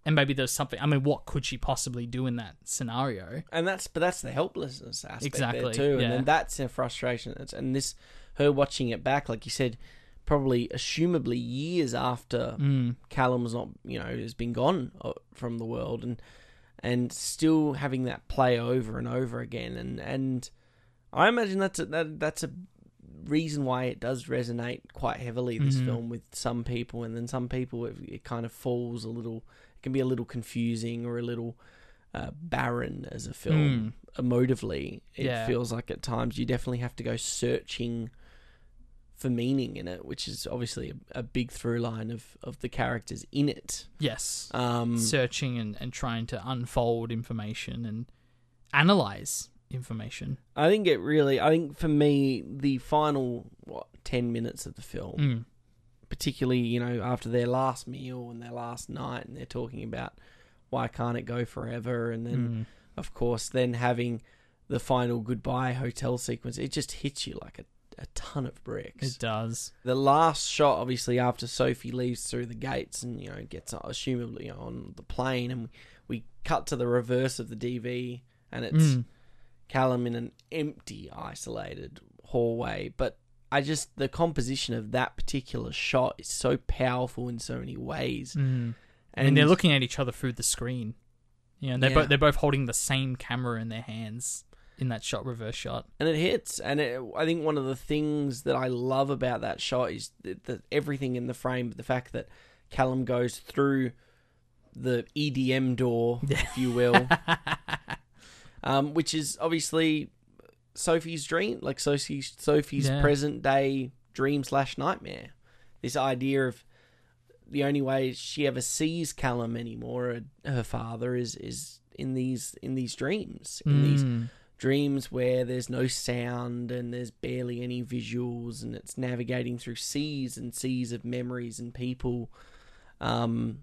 And maybe there's something. I mean, what could she possibly do in that scenario? and that's but that's the helplessness aspect Exactly, there too, yeah. and then that's a frustration. It's- And this, her watching it back, like you said, probably assumably years after Mm. Callum's not, you know, has been gone uh, from the world, and and still having that play over and over again, and and I imagine that's a, that that's a reason why it does resonate quite heavily this Mhm. film with some people, and then some people it, it kind of falls a little. It can be a little confusing or a little uh, barren as a film emotively. It Yeah. feels like at times you definitely have to go searching for meaning in it, which is obviously a, a big through line of, of the characters in it. Yes. Um, searching and, and trying to unfold information and analyze information. I think it really. I think for me, the final what ten minutes of the film, Mm. particularly you know after their last meal and their last night, and they're talking about why can't it go forever, and then Mm. of course then having the final goodbye hotel sequence, it just hits you like a, a ton of bricks. It does. the last shot, obviously, after Sophie leaves through the gates and you know gets assumably on the plane, and we cut to the reverse of the DV, and it's Mm. Callum in an empty, isolated hallway. But I just the composition of that particular shot is so powerful in so many ways, Mm. And, they're looking at each other through the screen. You know, they're, Yeah. both they're both holding the same camera in their hands in that shot, reverse shot. and it hits. And it, I think one of the things that I love about that shot is that, that everything in the frame, the fact that Callum goes through the EDM door, if you will, (laughs) um, which is obviously Sophie's dream, like Sophie's Sophie's Yeah. present day dream slash nightmare. This idea of the only way she ever sees Callum anymore, her father, is is in these in these dreams, in these Mm. dreams where there's no sound and there's barely any visuals, and it's navigating through seas and seas of memories and people, um,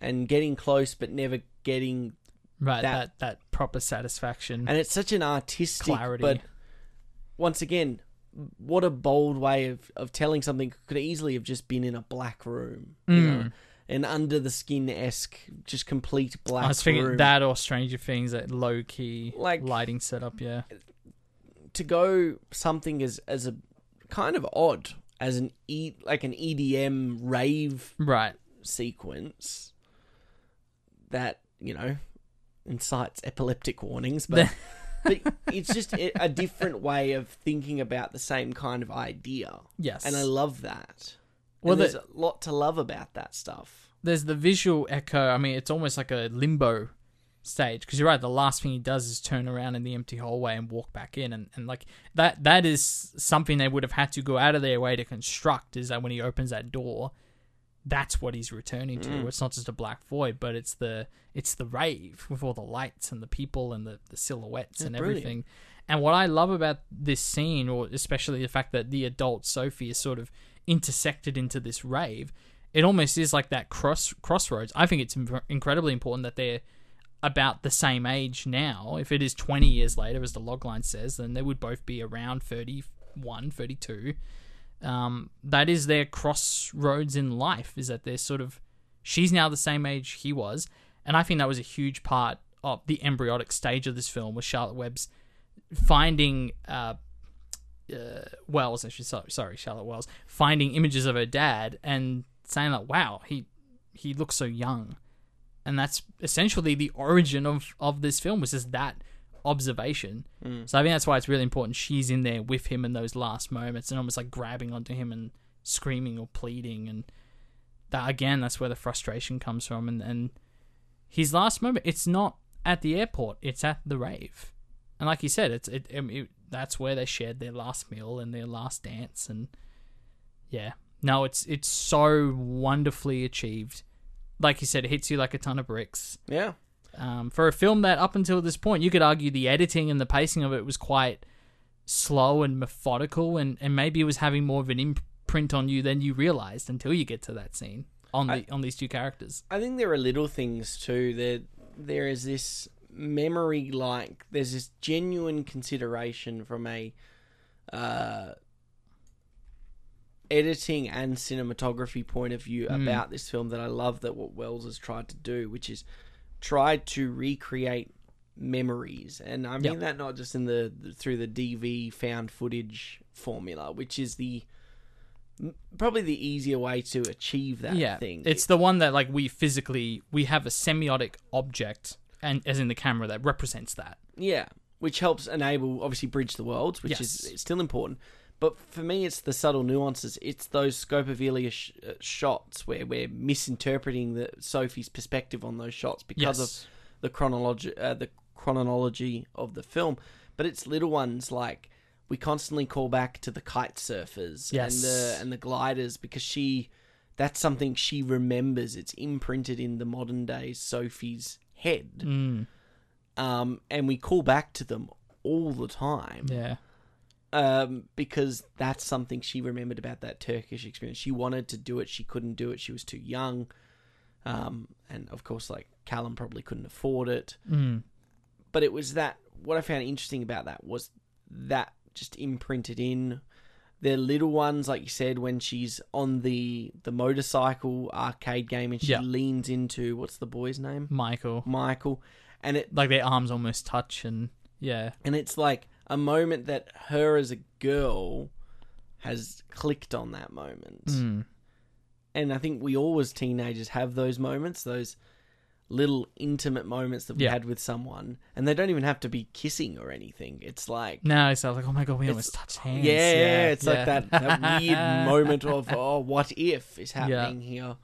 and getting close but never getting right that- that, that proper satisfaction and it's such an artistic Clarity. but once again what a bold way of, of telling something could easily have just been in a black room you Mm. know an under the skin esque just complete black I was thinking room that or Stranger Things, that low key Like- lighting setup. Yeah, to go something as as a kind of odd as an e like an EDM rave right. sequence that you know incites epileptic warnings but (laughs) but it's just a different way of thinking about the same kind of idea Yes, and I love that. Well, Well, there's the- a lot to love about that stuff. there's the visual echo. I mean, it's almost like a limbo stage because you're right. The last thing he does is turn around in the empty hallway and walk back in, and, and like that that is something they would have had to go out of their way to construct. Is that when he opens that door, that's what he's returning to. Mm. It's not just a black void, but it's the it's the rave with all the lights and the people and the, the silhouettes Yeah, and brilliant. everything. And what I love about this scene, or especially the fact that the adult Sophie is sort of intersected into this rave, it almost is like that cross crossroads. I think it's inc- incredibly important that they're about the same age now. If it is 20 years later, as the logline says, then they would both be around 31, 32. Um, that is their crossroads in life, is that they're sort of. She's now the same age he was. And I think that was a huge part of the embryonic stage of this film, was Charlotte Webb's finding. Uh, uh, Wells, actually, sorry, sorry, Charlotte Wells, finding images of her dad and saying like, "Wow, he he looks so young," and that's essentially the origin of of this film was just that observation. Mm. So I think that's why it's really important she's in there with him in those last moments and almost like grabbing onto him and screaming or pleading, and that again, that's where the frustration comes from. And and his last moment, it's not at the airport; it's at the rave. And like you said, it's it, I mean, it that's where they shared their last meal and their last dance, and yeah, no, it's it's so wonderfully achieved. Like you said, it hits you like a ton of bricks. Yeah. Um, for a film that up until this point, you could argue the editing and the pacing of it was quite slow and methodical, and, and maybe it was having more of an imprint on you than you realized until you get to that scene on the I- on these two characters. I think there are little things too. There, there is this memory like there's this genuine consideration from a uh, editing and cinematography point of view Mm. about this film that I love that what Wells has tried to do, which is tried to recreate memories, and I mean Yep. that not just in the through the DV found footage formula, which is the probably the easier way to achieve that yeah, thing. it's the one that like we physically we have a semiotic object, and as in the camera that represents that. Yeah, which helps enable obviously bridge the worlds, which is Yes. it's still important. But for me, it's the subtle nuances. It's those scopophilia sh- uh, shots where we're misinterpreting the Sophie's perspective on those shots because Yes. of the chronology, uh, the chronology of the film. But it's little ones like we constantly call back to the kite surfers Yes. and the and the gliders because she that's something she remembers. It's imprinted in the modern day Sophie's head Mm, um, and we call back to them all the time yeah. Um, because that's something she remembered about that Turkish experience. She wanted to do it, she couldn't do it. She was too young, um, and of course, like Callum probably couldn't afford it. Mm, But it was that. What I found interesting about that was that just imprinted in. They're little ones, like you said, when she's on the the motorcycle arcade game and she Yeah. leans into what's the boy's name, Michael, Michael, and it like their arms almost touch, and yeah, and it's like a moment that her as a girl has clicked on that moment. Mm, and i think we all as teenagers have those moments those little intimate moments that we Yeah. had with someone and they don't even have to be kissing or anything. It's like now it's like, oh my god, we almost touched hands. yeah, yeah, it's like that, that weird (laughs) moment of oh what if is happening here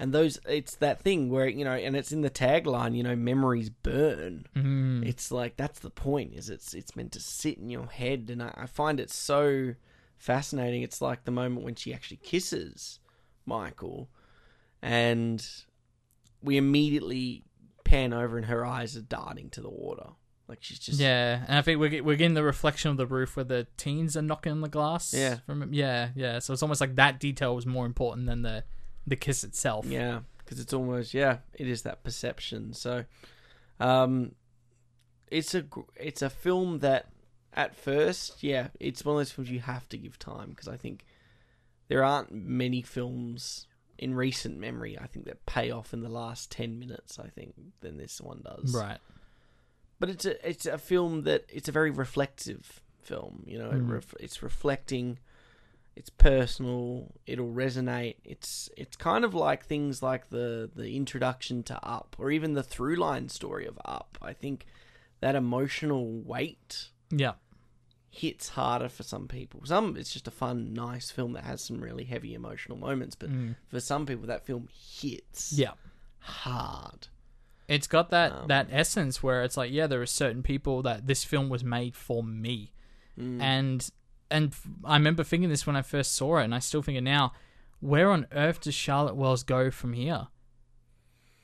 And those, it's that thing where you know, and it's in the tagline, you know, memories burn. Mm. It's like that's the point. Is it's it's meant to sit in your head, and I, I find it so fascinating. It's like the moment when she actually kisses Michael, and we immediately pan over, and her eyes are darting to the water, like she's just Yeah, and I think we're, we're getting the reflection of the roof where the teens are knocking on the glass. Yeah. From yeah, yeah. So it's almost like that detail was more important than the the kiss itself. Yeah, because it's almost yeah, it is that perception. So, um, it's a it's a film that at first, yeah, it's one of those films you have to give time because I think there aren't many films in recent memory I think that pay off in the last ten minutes. I think than this one does. Right. But it's a it's a film that it's a very reflective film. You know, it Mm. ref, it's reflecting. It's personal. It'll resonate. It's it's kind of like things like the the introduction to Up, or even the through line story of Up. I think that emotional weight Yeah. hits harder for some people. Some it's just a fun, nice film that has some really heavy emotional moments, but Mm. for some people that film hits Yeah. hard. It's got that Um, that essence where it's like, yeah, there are certain people that this film was made for me, Mm. and and I remember thinking this when I first saw it, and I still think it now. Where on earth does Charlotte Wells go from here?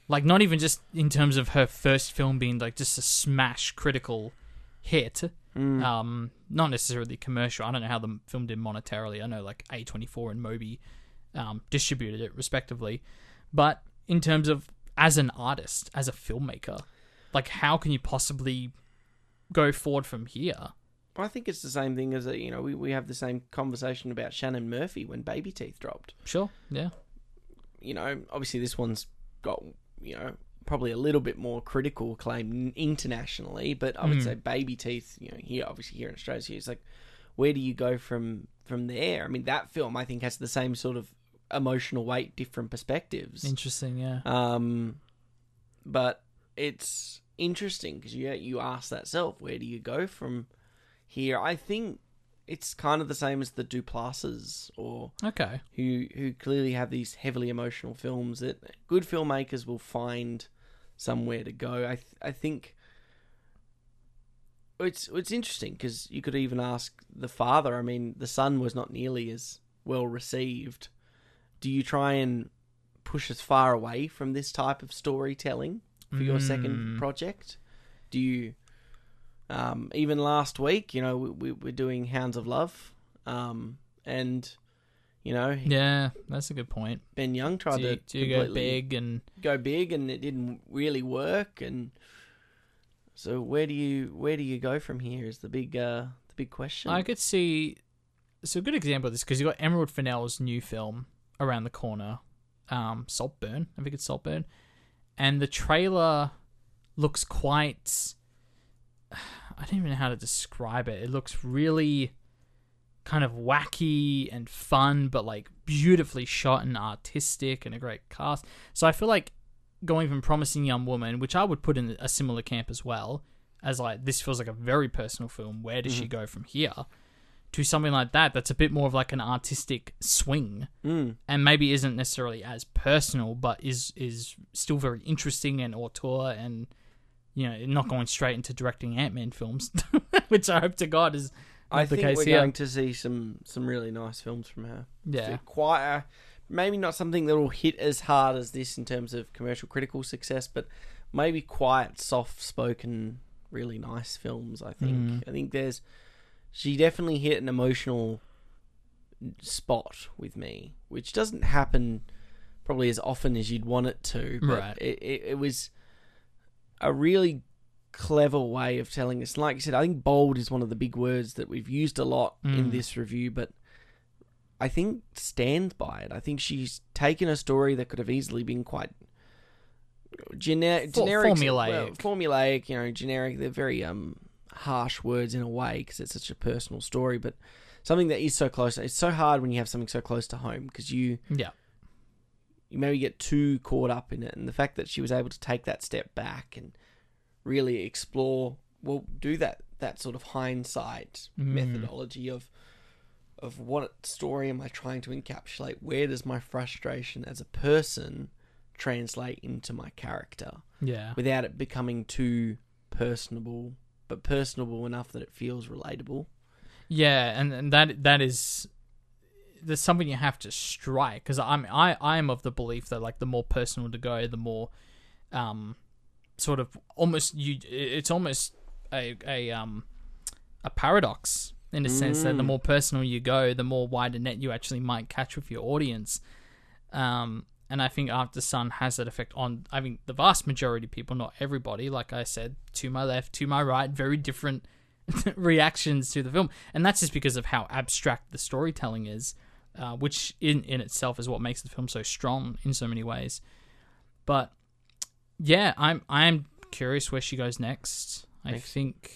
Like, not even just in terms of her first film being like just a smash critical hit, Mm. um, not necessarily commercial. I don't know how the film did monetarily. I know like A24 and MUBI um, distributed it respectively, but in terms of as an artist, as a filmmaker, like how can you possibly go forward from here? I think it's the same thing as a, you know we, we have the same conversation about Shannon Murphy when Babyteeth dropped. Sure, yeah, You know, obviously this one's got you know probably a little bit more critical acclaim internationally, but I would Mm. say Babyteeth, you know, here obviously here in Australia, it's like where do you go from from there? I mean, that film I think has the same sort of emotional weight, different perspectives. interesting, yeah, Um, but it's interesting because you you ask that self, where do you go from here? I think it's kind of the same as the Duplassers, or okay, who who clearly have these heavily emotional films that good filmmakers will find somewhere to go. I th- I think it's it's interesting because you could even ask the father. I mean, the son was not nearly as well received. Do you try and push us far away from this type of storytelling for your second Mm. project? Do you um, even last week, you know, we, we, we're doing Hounds of Love, um, and you know, yeah, that's a good point. Ben Young tried Do you, to you go big and go big, and it didn't really work. And so, where do you where do you go from here? Is the big uh, the big question. I could see. So a good example of this because you got Emerald Fennell's new film around the corner, um, Saltburn. I think it's Saltburn, and the trailer looks quite. (sighs) I don't even know how to describe it. It looks really kind of wacky and fun, but like beautifully shot and artistic and a great cast. So I feel like going from Promising Young Woman, which I would put in a similar camp as well, as like this feels like a very personal film. Where does she go from here? To something like that, that's a bit more of like an artistic swing, Mm. and maybe isn't necessarily as personal, but is is still very interesting and auteur, and you know, not going straight into directing Ant Man films, (laughs) which I hope to God is I the think case we're here. going to see some some really nice films from her. yeah, quite uh, maybe not something that will hit as hard as this in terms of commercial critical success, but maybe quiet, soft spoken, really nice films. I think. Mm. I think there's she definitely hit an emotional spot with me, which doesn't happen probably as often as you'd want it to. But Right. It, it, it was a really clever way of telling us. Like you said, I think bold is one of the big words that we've used a lot in Mm. this review, but I think stands by it. I think she's taken a story that could have easily been quite gener- For- generic, formulaic. well, formulaic. You know, generic. They're very um harsh words in a way because it's such a personal story, but something that is so close. It's so hard when you have something so close to home because you yeah, you maybe get too caught up in it, and the fact that she was able to take that step back and really explore, well, do that that sort of hindsight Mm. methodology of of what story am I trying to encapsulate? Where does my frustration as a person translate into my character Yeah. without it becoming too personable, but personable enough that it feels relatable. Yeah, and, and that that is there's something you have to strike because I'm I I am of the belief that like the more personal to go, the more um sort of almost you it's almost a a um a paradox in a sense that the Mm. more personal you go, the more wider net you actually might catch with your audience. Um, and I think Aftersun has that effect on, I think, the vast majority of people, not everybody. Like I said, to my left, to my right, very different (laughs) reactions to the film. And that's just because of how abstract the storytelling is, uh, which in, in itself is what makes the film so strong in so many ways. But yeah, I'm I'm curious where she goes next. I Next. think,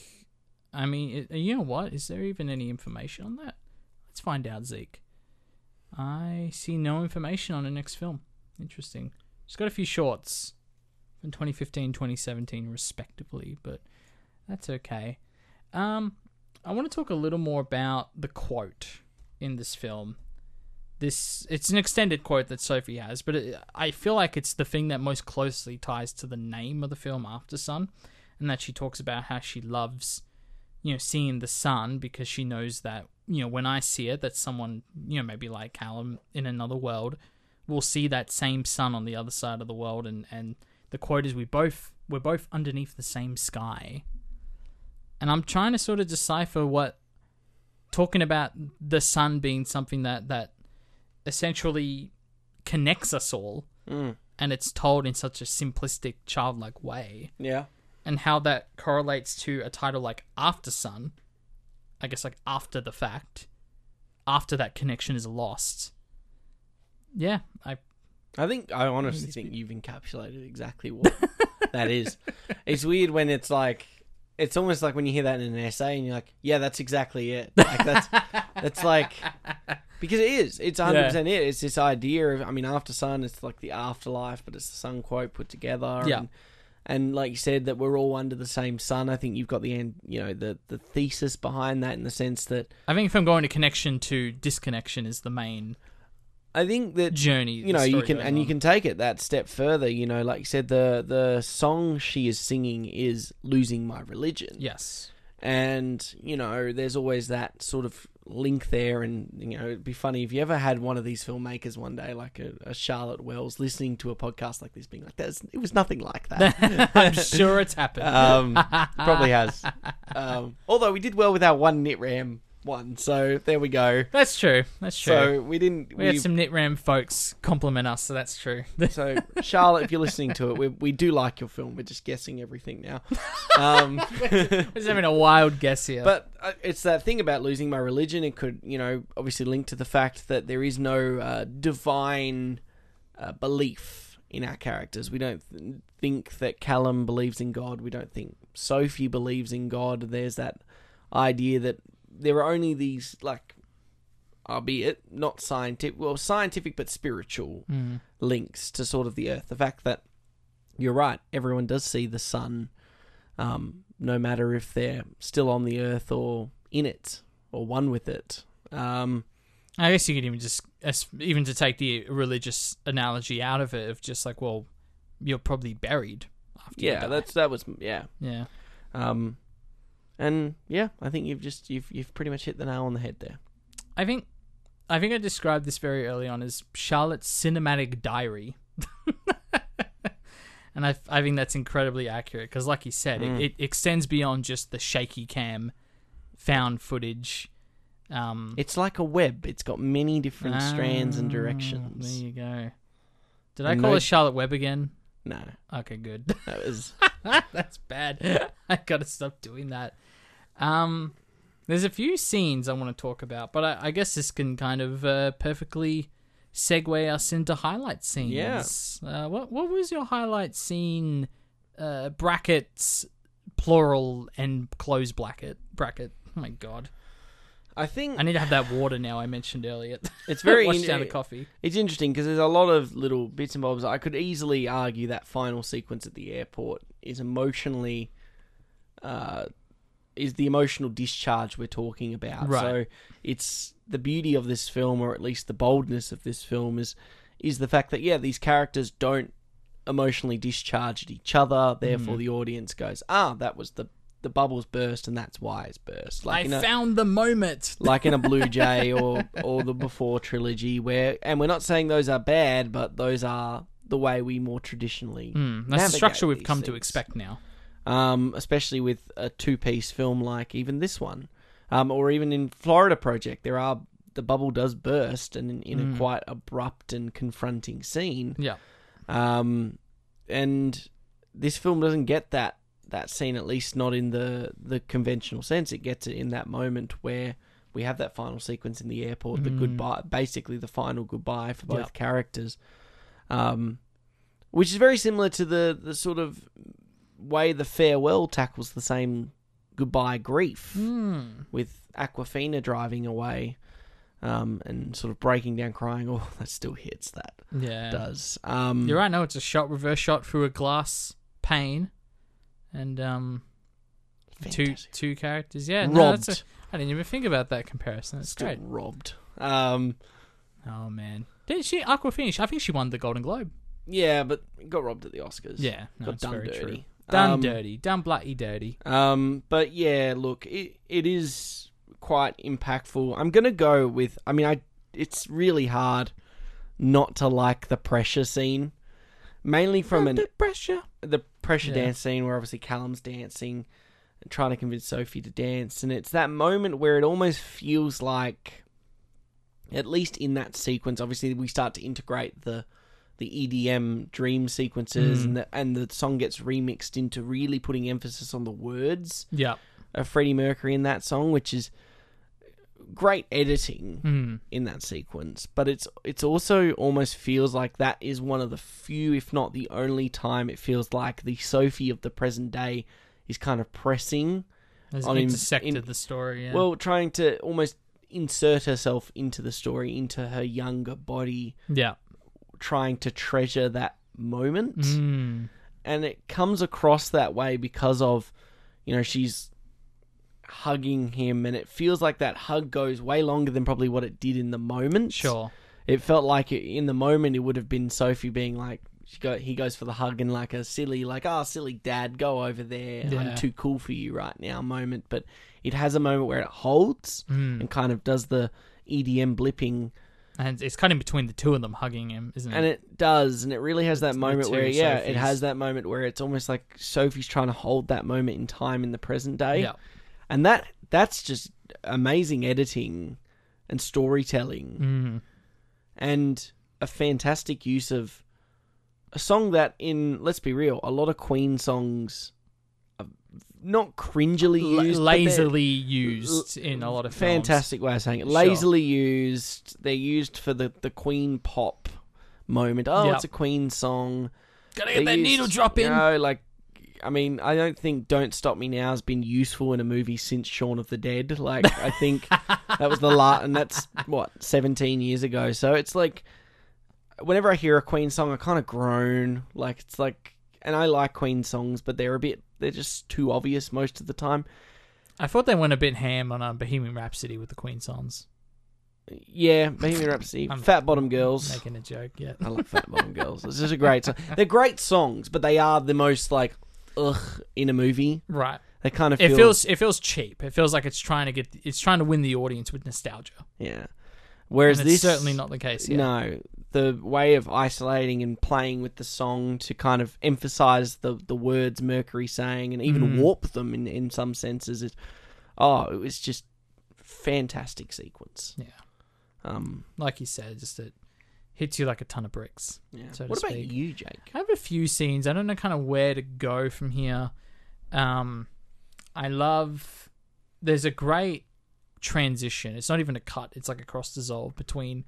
I mean, you know what? Is there even any information on that? Let's find out, Zeke. I see no information on the next film. Interesting. She's got a few shorts from 2015, 2017, respectively, but that's okay. Um, I want to talk a little more about the quote in this film. This it's an extended quote that Sophie has, but it, I feel like it's the thing that most closely ties to the name of the film, Aftersun, and that she talks about how she loves, you know, seeing the sun because she knows that you know when I see it, that someone you know maybe like Callum in another world will see that same sun on the other side of the world, and and the quote is we both we're both underneath the same sky, and I'm trying to sort of decipher what talking about the sun being something that that essentially connects us all Mm. and it's told in such a simplistic childlike way Yeah. and how that correlates to a title like Aftersun i guess like after the fact after that connection is lost yeah i I think I honestly think you've encapsulated exactly what that is. (laughs) It's weird when it's like it's almost like when you hear that in an essay and you're like, yeah, that's exactly it. Like that's (laughs) that's like because it is. It's 100 percent it. It's this idea of I mean, after sun, it's like the afterlife, but it's the sun quote put together. Yeah. And, and like you said, that we're all under the same sun. I think you've got the end, you know, the the thesis behind that in the sense that i think if i'm going to connection to disconnection is the main I think that journey you know you can and you can take it that step further you know like you said the the song she is singing is losing my religion. Yes. And you know there's always that sort of link there. And you know it'd be funny if you ever had one of these filmmakers one day like a, a charlotte wells listening to a podcast like this being like that's it was nothing like that. (laughs) I'm sure it's happened. Um (laughs) probably has. Um although we did well with our one Nitram one so there we go that's true that's true so we didn't we had some Nitram folks compliment us so that's true (laughs) So, Charlotte, if you're listening to it, we, we do like your film. We're just guessing everything now. Um, (laughs) we're just having a wild guess here but uh, it's that thing about losing my religion. It could, you know, obviously link to the fact that there is no uh, divine uh, belief in our characters. We don't th- think that Callum believes in God. We don't think Sophie believes in God. There's that idea that there are only these, like, albeit not scientific, well, scientific but spiritual Mm. links to sort of the earth. The fact that you're right, everyone does see the sun, um, no matter if they're still on the earth or in it or one with it. Um, I guess you could even just, even to take the religious analogy out of it, of just like, well, you're probably buried after yeah, that's that was yeah. yeah. Um, and yeah, I think you've just you've you've pretty much hit the nail on the head there. I think, I think I described this very early on as Charlotte's cinematic diary, (laughs) and I, I think that's incredibly accurate because, like you said, Mm. it, it extends beyond just the shaky cam, found footage. Um, It's like a web. It's got many different strands and ah, directions. There you go. Did I call no- her Charlotte Webb again? No, Okay, good. that was (laughs) That's bad. (laughs) I gotta stop doing that. Um, there's a few scenes I want to talk about, but I, I guess this can kind of uh, perfectly segue us into highlight scenes. Yeah. Uh, what what was your highlight scene? Uh, brackets, plural, and close bracket bracket. Oh my god! I think I need to have that water now. I mentioned earlier. it's very (laughs) Wash in- down coffee. It's interesting because there's a lot of little bits and bobs. I could easily argue that final sequence at the airport is emotionally, uh, is the emotional discharge we're talking about. Right. So it's the beauty of this film, or at least the boldness of this film, is is the fact that yeah, these characters don't emotionally discharge at each other. Therefore, Mm. the audience goes, "Ah, that was the the bubbles burst, and that's why it's burst." Like I in a, found the moment. (laughs) like in a Blue Jay or or the Before trilogy, where and we're not saying those are bad, but those are the way we more traditionally Mm, that's the structure we've come to expect now. Um, especially with a two-piece film like even this one, um, or even in Florida Project, there are the bubble does burst, and in, in Mm. a quite abrupt and confronting scene. Yeah. Um, and this film doesn't get that that scene, at least not in the the conventional sense. It gets it in that moment where we have that final sequence in the airport, the Mm. goodbye, basically the final goodbye for both Yep. characters, um, which is very similar to the the sort of way the farewell tackles the same goodbye grief Mm. with Awkwafina driving away. Um, and sort of breaking down, crying. (laughs) Oh, that still hits. That Yeah. does. Um, You're right. No, it's a shot, reverse shot through a glass pane, and um, two Fantastic. two characters. Yeah, no, robbed. that's a, I didn't even think about that comparison. It's great. robbed. Um, Oh man, didn't she Awkwafina? I think she won the Golden Globe. yeah, but got robbed at the Oscars. Yeah, no, got done dirty. true. Done Um, dirty, done bloody dirty. Um, but yeah, look, it it is quite impactful. I'm gonna go with. I mean, I it's really hard not to like the pressure scene, mainly from an pressure. the pressure Yeah. dance scene where obviously Callum's dancing and trying to convince Sophie to dance, and it's that moment where it almost feels like, at least in that sequence, obviously we start to integrate the the EDM dream sequences, Mm. and the, and the song gets remixed into really putting emphasis on the words Yeah. of Freddie Mercury in that song, which is great editing Mm. in that sequence, but it's it's also almost feels like that is one of the few, if not the only time, it feels like the Sophie of the present day is kind of pressing, On him- intersected in- the story. Yeah. well, trying to almost insert herself into the story, into her younger body, yeah. Trying to treasure that moment, Mm. and it comes across that way because of, you know, she's hugging him, and it feels like that hug goes way longer than probably what it did in the moment. Sure. it felt like in the moment it would have been Sophie being like she go he goes for the hug and like a silly like oh silly dad go over there Yeah. I'm too cool for you right now moment but it has a moment where it holds Mm. and kind of does the EDM blipping And it's kind of between the two of them hugging him, isn't it? and it does and it really has that The moment where yeah it has that moment where it's almost like Sophie's trying to hold that moment in time in the present day yeah. and that that's just amazing editing and storytelling Mm. and a fantastic use of a song that in let's be real a lot of queen songs not cringily used lazily used in a lot of films. fantastic way of saying it Sure. lazily used they're used for the the queen pop moment oh Yep. it's a queen song Gotta They're get that used- needle drop in. you know, like I mean, I don't think "Don't Stop Me Now" has been useful in a movie since Shaun of the Dead. Like, I think (laughs) that was the last, and that's what seventeen years ago. So it's like, whenever I hear a Queen song, I kind of groan. Like it's like, and I like Queen songs, but they're a bit, they're just too obvious most of the time. I thought they went a bit ham on um, Bohemian Rhapsody with the Queen songs. Yeah, Bohemian Rhapsody, Fat Bottom Girls. Making a joke, yeah. I love Fat Bottom Girls. This is a great song. They're great songs, but they are the most like ugh in a movie. Right. They kind of It feels it feels cheap. It feels like it's trying to get it's trying to win the audience with nostalgia. yeah. Whereas this certainly not the case here. No, the way of isolating and playing with the song to kind of emphasize the the words Mercury saying and even Mm. warp them in in some senses is oh, it was just fantastic sequence. Yeah. Um Like you said, just it hits you like a ton of bricks. yeah. So what about speak. you, Jake? I have a few scenes. I don't know kind of where to go from here. Um, I love. There's a great transition. It's not even a cut. It's like a cross dissolve between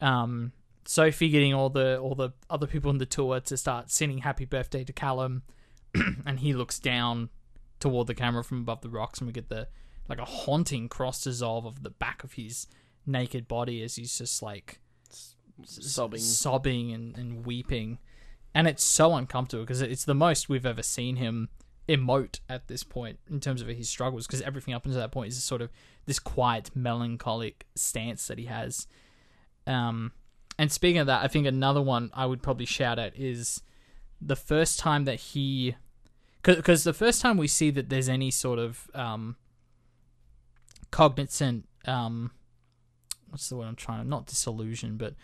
um, Sophie getting all the all the other people in the tour to start singing "Happy Birthday" to Callum, (clears throat) and he looks down toward the camera from above the rocks, and we get the like a haunting cross dissolve of the back of his naked body as he's just like Sobbing. sobbing and, and weeping and it's so uncomfortable because it's the most we've ever seen him emote at this point in terms of his struggles because everything up until that point is sort of this quiet melancholic stance that he has. Um and speaking of that i think another one i would probably shout at is the first time that he, because the first time we see that there's any sort of um, cognizant, um, what's the word I'm trying to not disillusion, but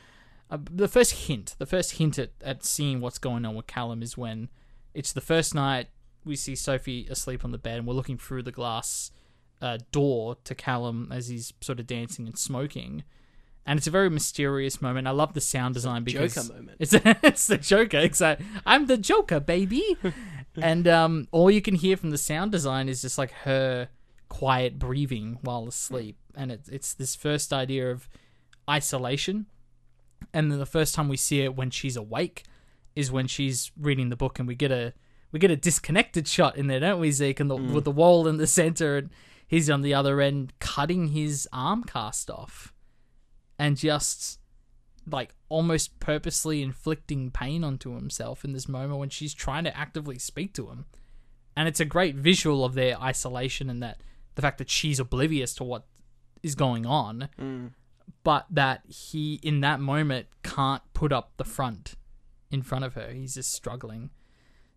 uh, the first hint, the first hint at, at seeing what's going on with Callum is when it's the first night we see Sophie asleep on the bed and we're looking through the glass uh, door to Callum as he's sort of dancing and smoking. And it's a very mysterious moment. I love the sound design because Joker moment. it's (laughs) it's the Joker. Exactly. I'm the Joker, baby. (laughs) and um, all you can hear from the sound design is just like her quiet breathing while asleep, and it's it's this first idea of isolation. And then the first time we see it when she's awake is when she's reading the book, and we get a we get a disconnected shot in there, don't we, Zeke? And the, mm. with the wall in the center, and he's on the other end cutting his arm cast off, and just like almost purposely inflicting pain onto himself in this moment when she's trying to actively speak to him. And it's a great visual of their isolation and that the fact that she's oblivious to what is going on, mm. but that he in that moment can't put up the front in front of her. He's just struggling.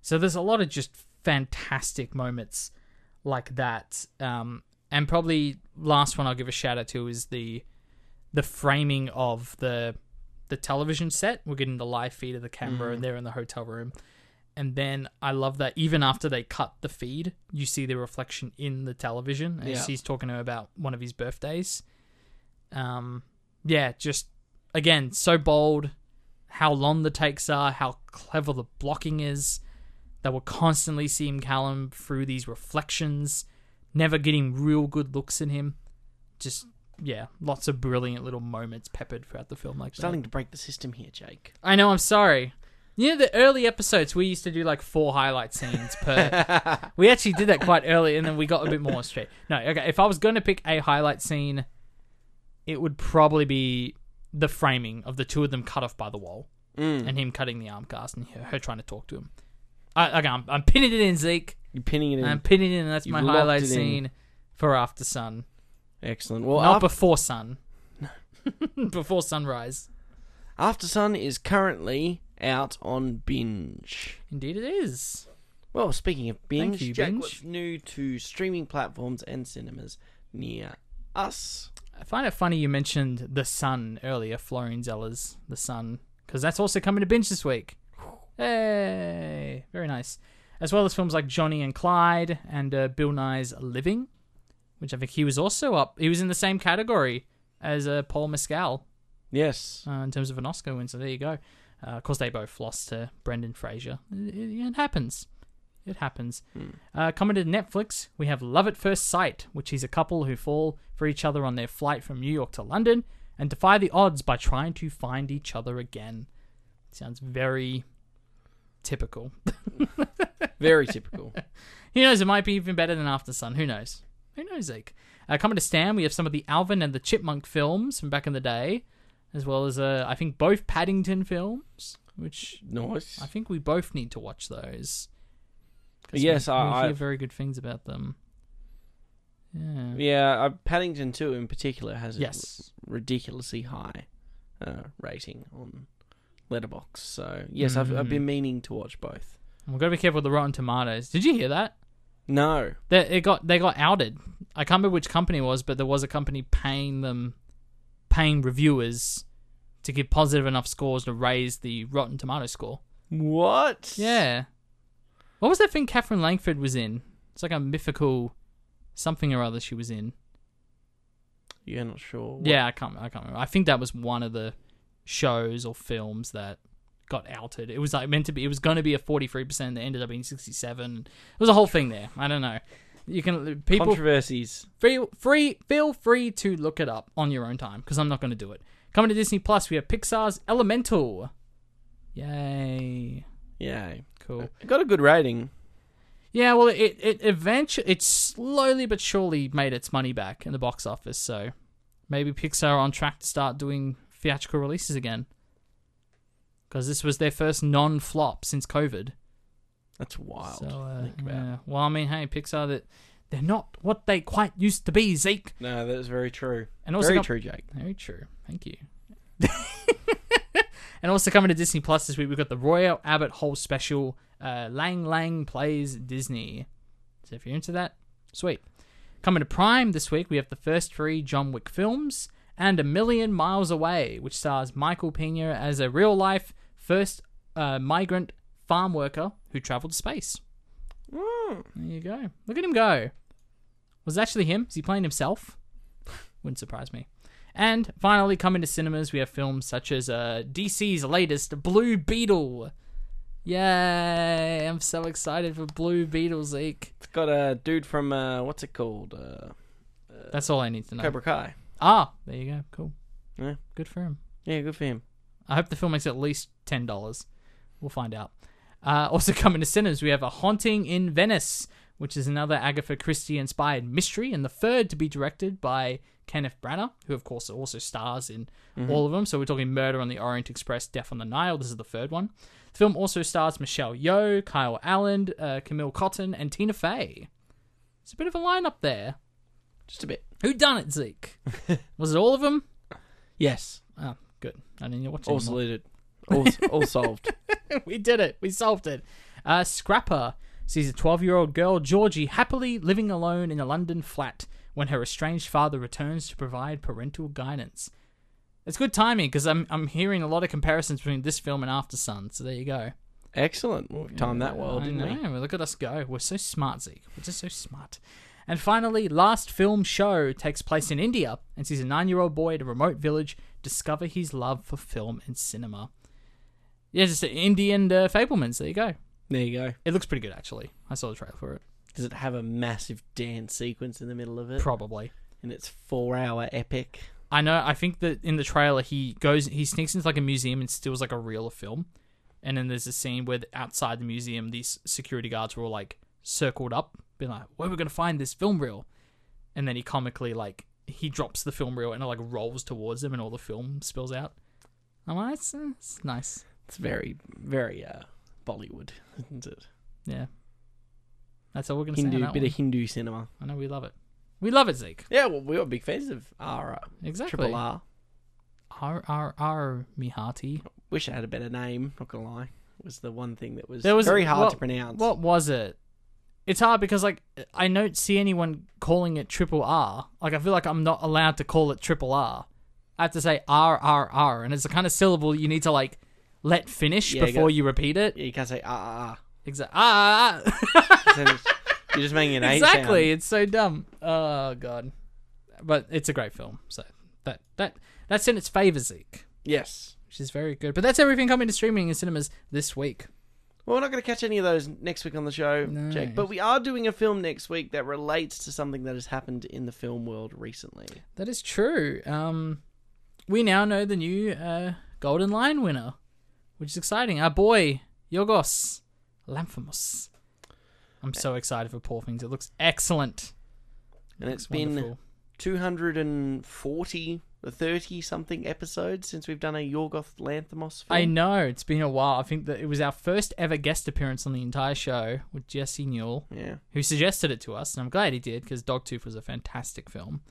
So there's a lot of just fantastic moments like that. Um, and probably last one I'll give a shout out to is the the framing of the the television set. We're getting the live feed of the camera, and they're in the hotel room. And then I love that even after they cut the feed, you see the reflection in the television as Yeah. he's talking to her about one of his birthdays. Um, yeah, just again so bold. How long the takes are, how clever the blocking is. That we're constantly seeing Callum through these reflections, never getting real good looks in him. Just yeah, lots of brilliant little moments peppered throughout the film like that. Starting to break the system here, Jake. I know. I'm sorry. You know the early episodes we used to do like four highlight scenes per. (laughs) we actually did that quite early, and then we got a bit more straight. No, okay. If I was going to pick a highlight scene, it would probably be the framing of the two of them cut off by the wall, Mm. and him cutting the arm cast, and her, her trying to talk to him. I, okay, I'm, I'm pinning it in, Zeke. You're pinning it in. I'm pinning it in. That's my You've locked highlight it in. scene for Aftersun, Excellent. Well, not after, before sun. (laughs) before sunrise. Aftersun is currently out on binge. Indeed, it is. Well, speaking of binge, you, Jack, Binge. what's new to streaming platforms and cinemas near us? I find it funny you mentioned The Son earlier, Florian Zeller's The Son, because that's also coming to binge this week. Hey, very nice. As well as films like Johnny and Clyde and uh, Bill Nighy's Living, which I think he was also up. He was in the same category as uh, Paul Mescal Yes. uh, in terms of an Oscar win. So there you go. Uh, of course, they both lost to Brendan Fraser. It, it- it happens. It happens. Uh, coming to Netflix, we have Love at First Sight, which is a couple who fall for each other on their flight from New York to London and defy the odds by trying to find each other again. Sounds very typical. Very typical. (laughs) Who knows? It might be even better than Aftersun. Who knows? Who knows, Zeke? Uh, coming to Stan, we have some of the Alvin and the Chipmunk films from back in the day, as well as uh, I think both Paddington films, which Nice. I think we both need to watch those. 'Cause Yes, we, I- we hear I've- very good things about them. Yeah. Yeah, uh, Paddington 2 in particular has Yes. a ridiculously high uh, rating on Letterboxd. So, yes, I've, I've Mm. been meaning to watch both. We've got to be careful with the Rotten Tomatoes. Did you hear that? No. They it got they got outed. I can't remember which company it was, but there was a company paying them, paying reviewers to give positive enough scores to raise the Rotten Tomato score. What? Yeah. What was that thing Katherine Langford was in? It's like a mythical something or other she was in. You're not sure. What- Yeah, I can't. I can't remember. I think that was one of the shows or films that got outed. It was like meant to be. It was going to be a forty three percent. That ended up being sixty seven. It was a whole thing there. I don't know. You can people Controversies. feel free feel free to look it up on your own time because I'm not going to do it. Coming to Disney Plus, we have Pixar's Elemental. Yay! Yay! Cool. It got a good rating. Yeah, well, it it eventually it slowly but surely made its money back in the box office. So maybe Pixar are on track to start doing theatrical releases again. Because this was their first non-flop since COVID. That's wild. So, uh, yeah. Well, I mean, hey, Pixar, that they're not what they quite used to be, Zeke. No, that's very true. And also very true, Jake. Very true. Thank you. (laughs) And also coming to Disney Plus this week, we've got the Royal Albert Hall special, uh, Lang Lang Plays Disney. So if you're into that, sweet. Coming to Prime this week, we have the first three John Wick films and A Million Miles Away, which stars Michael Pena as a real life first uh, migrant farm worker who traveled to space. Hmm. There you go. Look at him go. Was it actually him? Is he playing himself? (laughs) Wouldn't surprise me. And finally, coming to cinemas, we have films such as uh, DC's latest Blue Beetle. Yay! I'm so excited for Blue Beetle, Zeke. It's got a dude from uh, what's it called? Uh, That's all I need to know. Cobra Kai. Ah, there you go. Cool. Yeah. Good for him. Yeah, good for him. I hope the film makes at least ten dollars. We'll find out. Uh, (laughs) also coming to cinemas, we have A Haunting in Venice, which is another Agatha Christie-inspired mystery, and the third to be directed by Kenneth Branagh, who of course also stars in all of them. So we're talking Murder on the Orient Express, Death on the Nile. This is the third one. The film also stars Michelle Yeoh, Kyle Allen, uh, Camille Cottin, and Tina Fey. It's a bit of a lineup there. Just a bit. Who done it, Zeke? (laughs) Was it all of them? Yes. Oh, good. I didn't watch All anymore. saluted. All, all solved. (laughs) we did it. We solved it. Uh, Scrapper sees a 12 year old girl, Georgie, happily living alone in a London flat when her estranged father returns to provide parental guidance. It's good timing because I'm, I'm hearing a lot of comparisons between this film and Aftersun, so there you go. Excellent. Well, we've timed that well, I didn't we? know. Look at us go. We're so smart, Zeke. We're just so smart. And finally, Last Film Show takes place in India and sees a nine year old boy at a remote village discover his love for film and cinema. Yeah, just an Indian uh, Fabelmans. There you go. There you go. It looks pretty good, actually. I saw the trailer for it. Does it have a massive dance sequence in the middle of it? Probably. and it's four hour epic. I know. I think that in the trailer, he goes, he sneaks into like a museum and steals like a reel of film. And then there's a scene where outside the museum, these security guards were all like circled up, being like, "Where are we gonna find this film reel?" And then he comically like he drops the film reel and it like rolls towards him, and all the film spills out. I'm like, it's, it's nice. It's very, very uh, Bollywood, isn't it? Yeah. That's all we're gonna say. on Hindu, bit one. of Hindu cinema. I know we love it. We love it, Zeke. Yeah, well, we were big fans of R. uh, Exactly. Triple R. R R R Mihati. Wish it had a better name. Not gonna lie, it was the one thing that was, was very hard what- to pronounce. What was it? It's hard because like I don't see anyone calling it triple R. Like I feel like I'm not allowed to call it triple R. I have to say R R R, and it's the kind of syllable you need to like let finish Yeah, you before got- you repeat it. yeah, you can't say ah Exactly. Ah, ah, ah. (laughs) ah. ah. You're just making an A exactly. It's so dumb. Oh god. But it's a great film. So that that that's in its favor, Zeke, Yes. which is very good. But that's everything coming to streaming in cinemas this week. Well, we're not going to catch any of those next week on the show, No. Jake. But we are doing a film next week that relates to something that has happened in the film world recently. That is true. Um, we now know the new uh, Golden Lion winner, which is exciting. Our boy Yorgos Lanthimos. I'm so excited for Poor Things. It looks excellent. And Looks it's been wonderful. 240 or 30 something episodes since we've done a Yorgos Lanthimos film. I know it's been a while. I think that it was our first ever guest appearance on the entire show with Jesse Newell, Yeah. who suggested it to us, and I'm glad he did because Dogtooth was a fantastic film.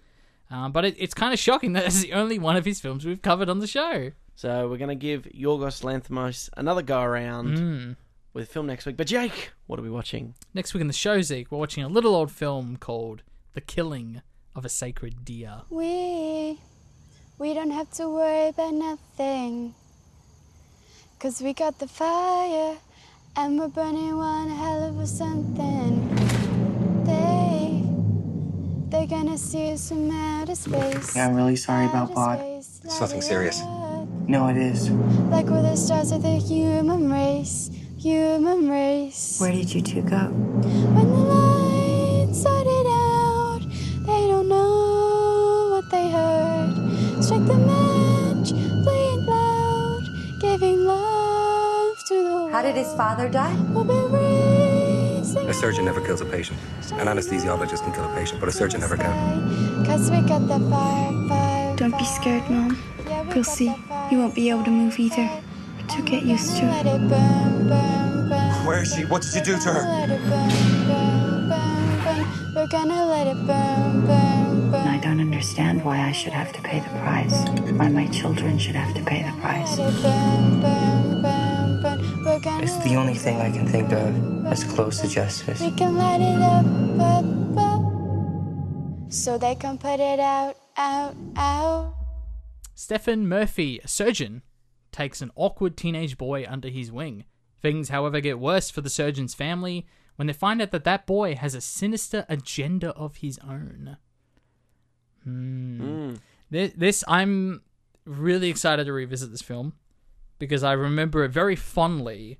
Um, but it, it's kind of shocking that (laughs) it's the only one of his films we've covered on the show. So we're going to give Yorgos Lanthimos another go around Mm. with film next week. But Jake, what are we watching? Next week in the show, Zeke, we're watching a little old film called The Killing of a Sacred Deer. We, we don't have to worry about nothing. Cause we got the fire and we're burning one hell of a something. They, they're gonna see us from outer space. Yeah, I'm really sorry about Outer Bod. It's nothing serious. up. No, it is. Like we're the stars of the human race, human race. Where did you two go? Did his father die? We'll be raising A surgeon never kills a patient. An anesthesiologist can kill a patient, but a surgeon never can. Cause we got the fire, fire. Don't be scared, Mom. Yeah, we You'll see. fire, You won't be able to move either. fire. But you'll get used to it. it burn, burn, burn. Where is she? What did you do to her? We're gonna let it burn, burn, burn. I don't understand. understand why I should have to pay the price. Why my children should have to pay the price. It's the only thing I can think of as close to justice. We can light it up, up, up. So they can put it out, out, out. Stephen Murphy, a surgeon, takes an awkward teenage boy under his wing. Things, however, get worse for the surgeon's family when they find out that that boy has a sinister agenda of his own. Hmm. This, this, I'm really excited to revisit this film because I remember it very fondly.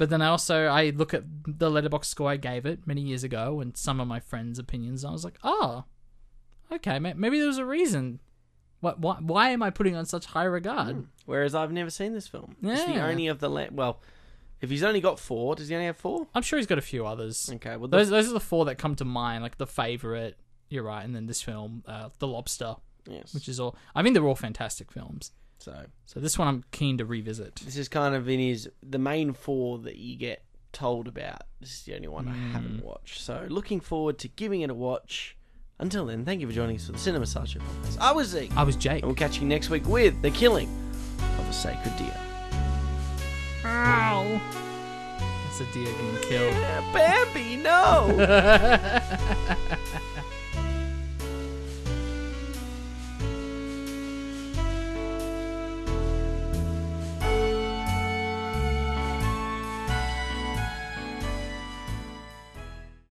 But then I also I look at the Letterboxd score I gave it many years ago and some of my friends' opinions. And I was like, oh, okay, maybe there was a reason. What? Why, why am I putting on such high regard? Whereas I've never seen this film. Yeah. It's the only of the la- well, if he's only got four, does he only have four? I'm sure he's got a few others. Okay, well, those those are the four that come to mind, like the favorite. You're right, and then this film, uh, The Lobster, Yes. which is all. I mean, they're all fantastic films. So So this one I'm keen to revisit. this is kind of in his the main four that you get told about. This is the only one I Hmm. haven't watched. So looking forward to giving it a watch. Until then, thank you for joining us for the Cinema Sideshow podcast. I was Zeke, I was Jake. and we'll catch you next week with the killing of a sacred deer. Ow! That's a deer getting killed. Bambi, no. (laughs)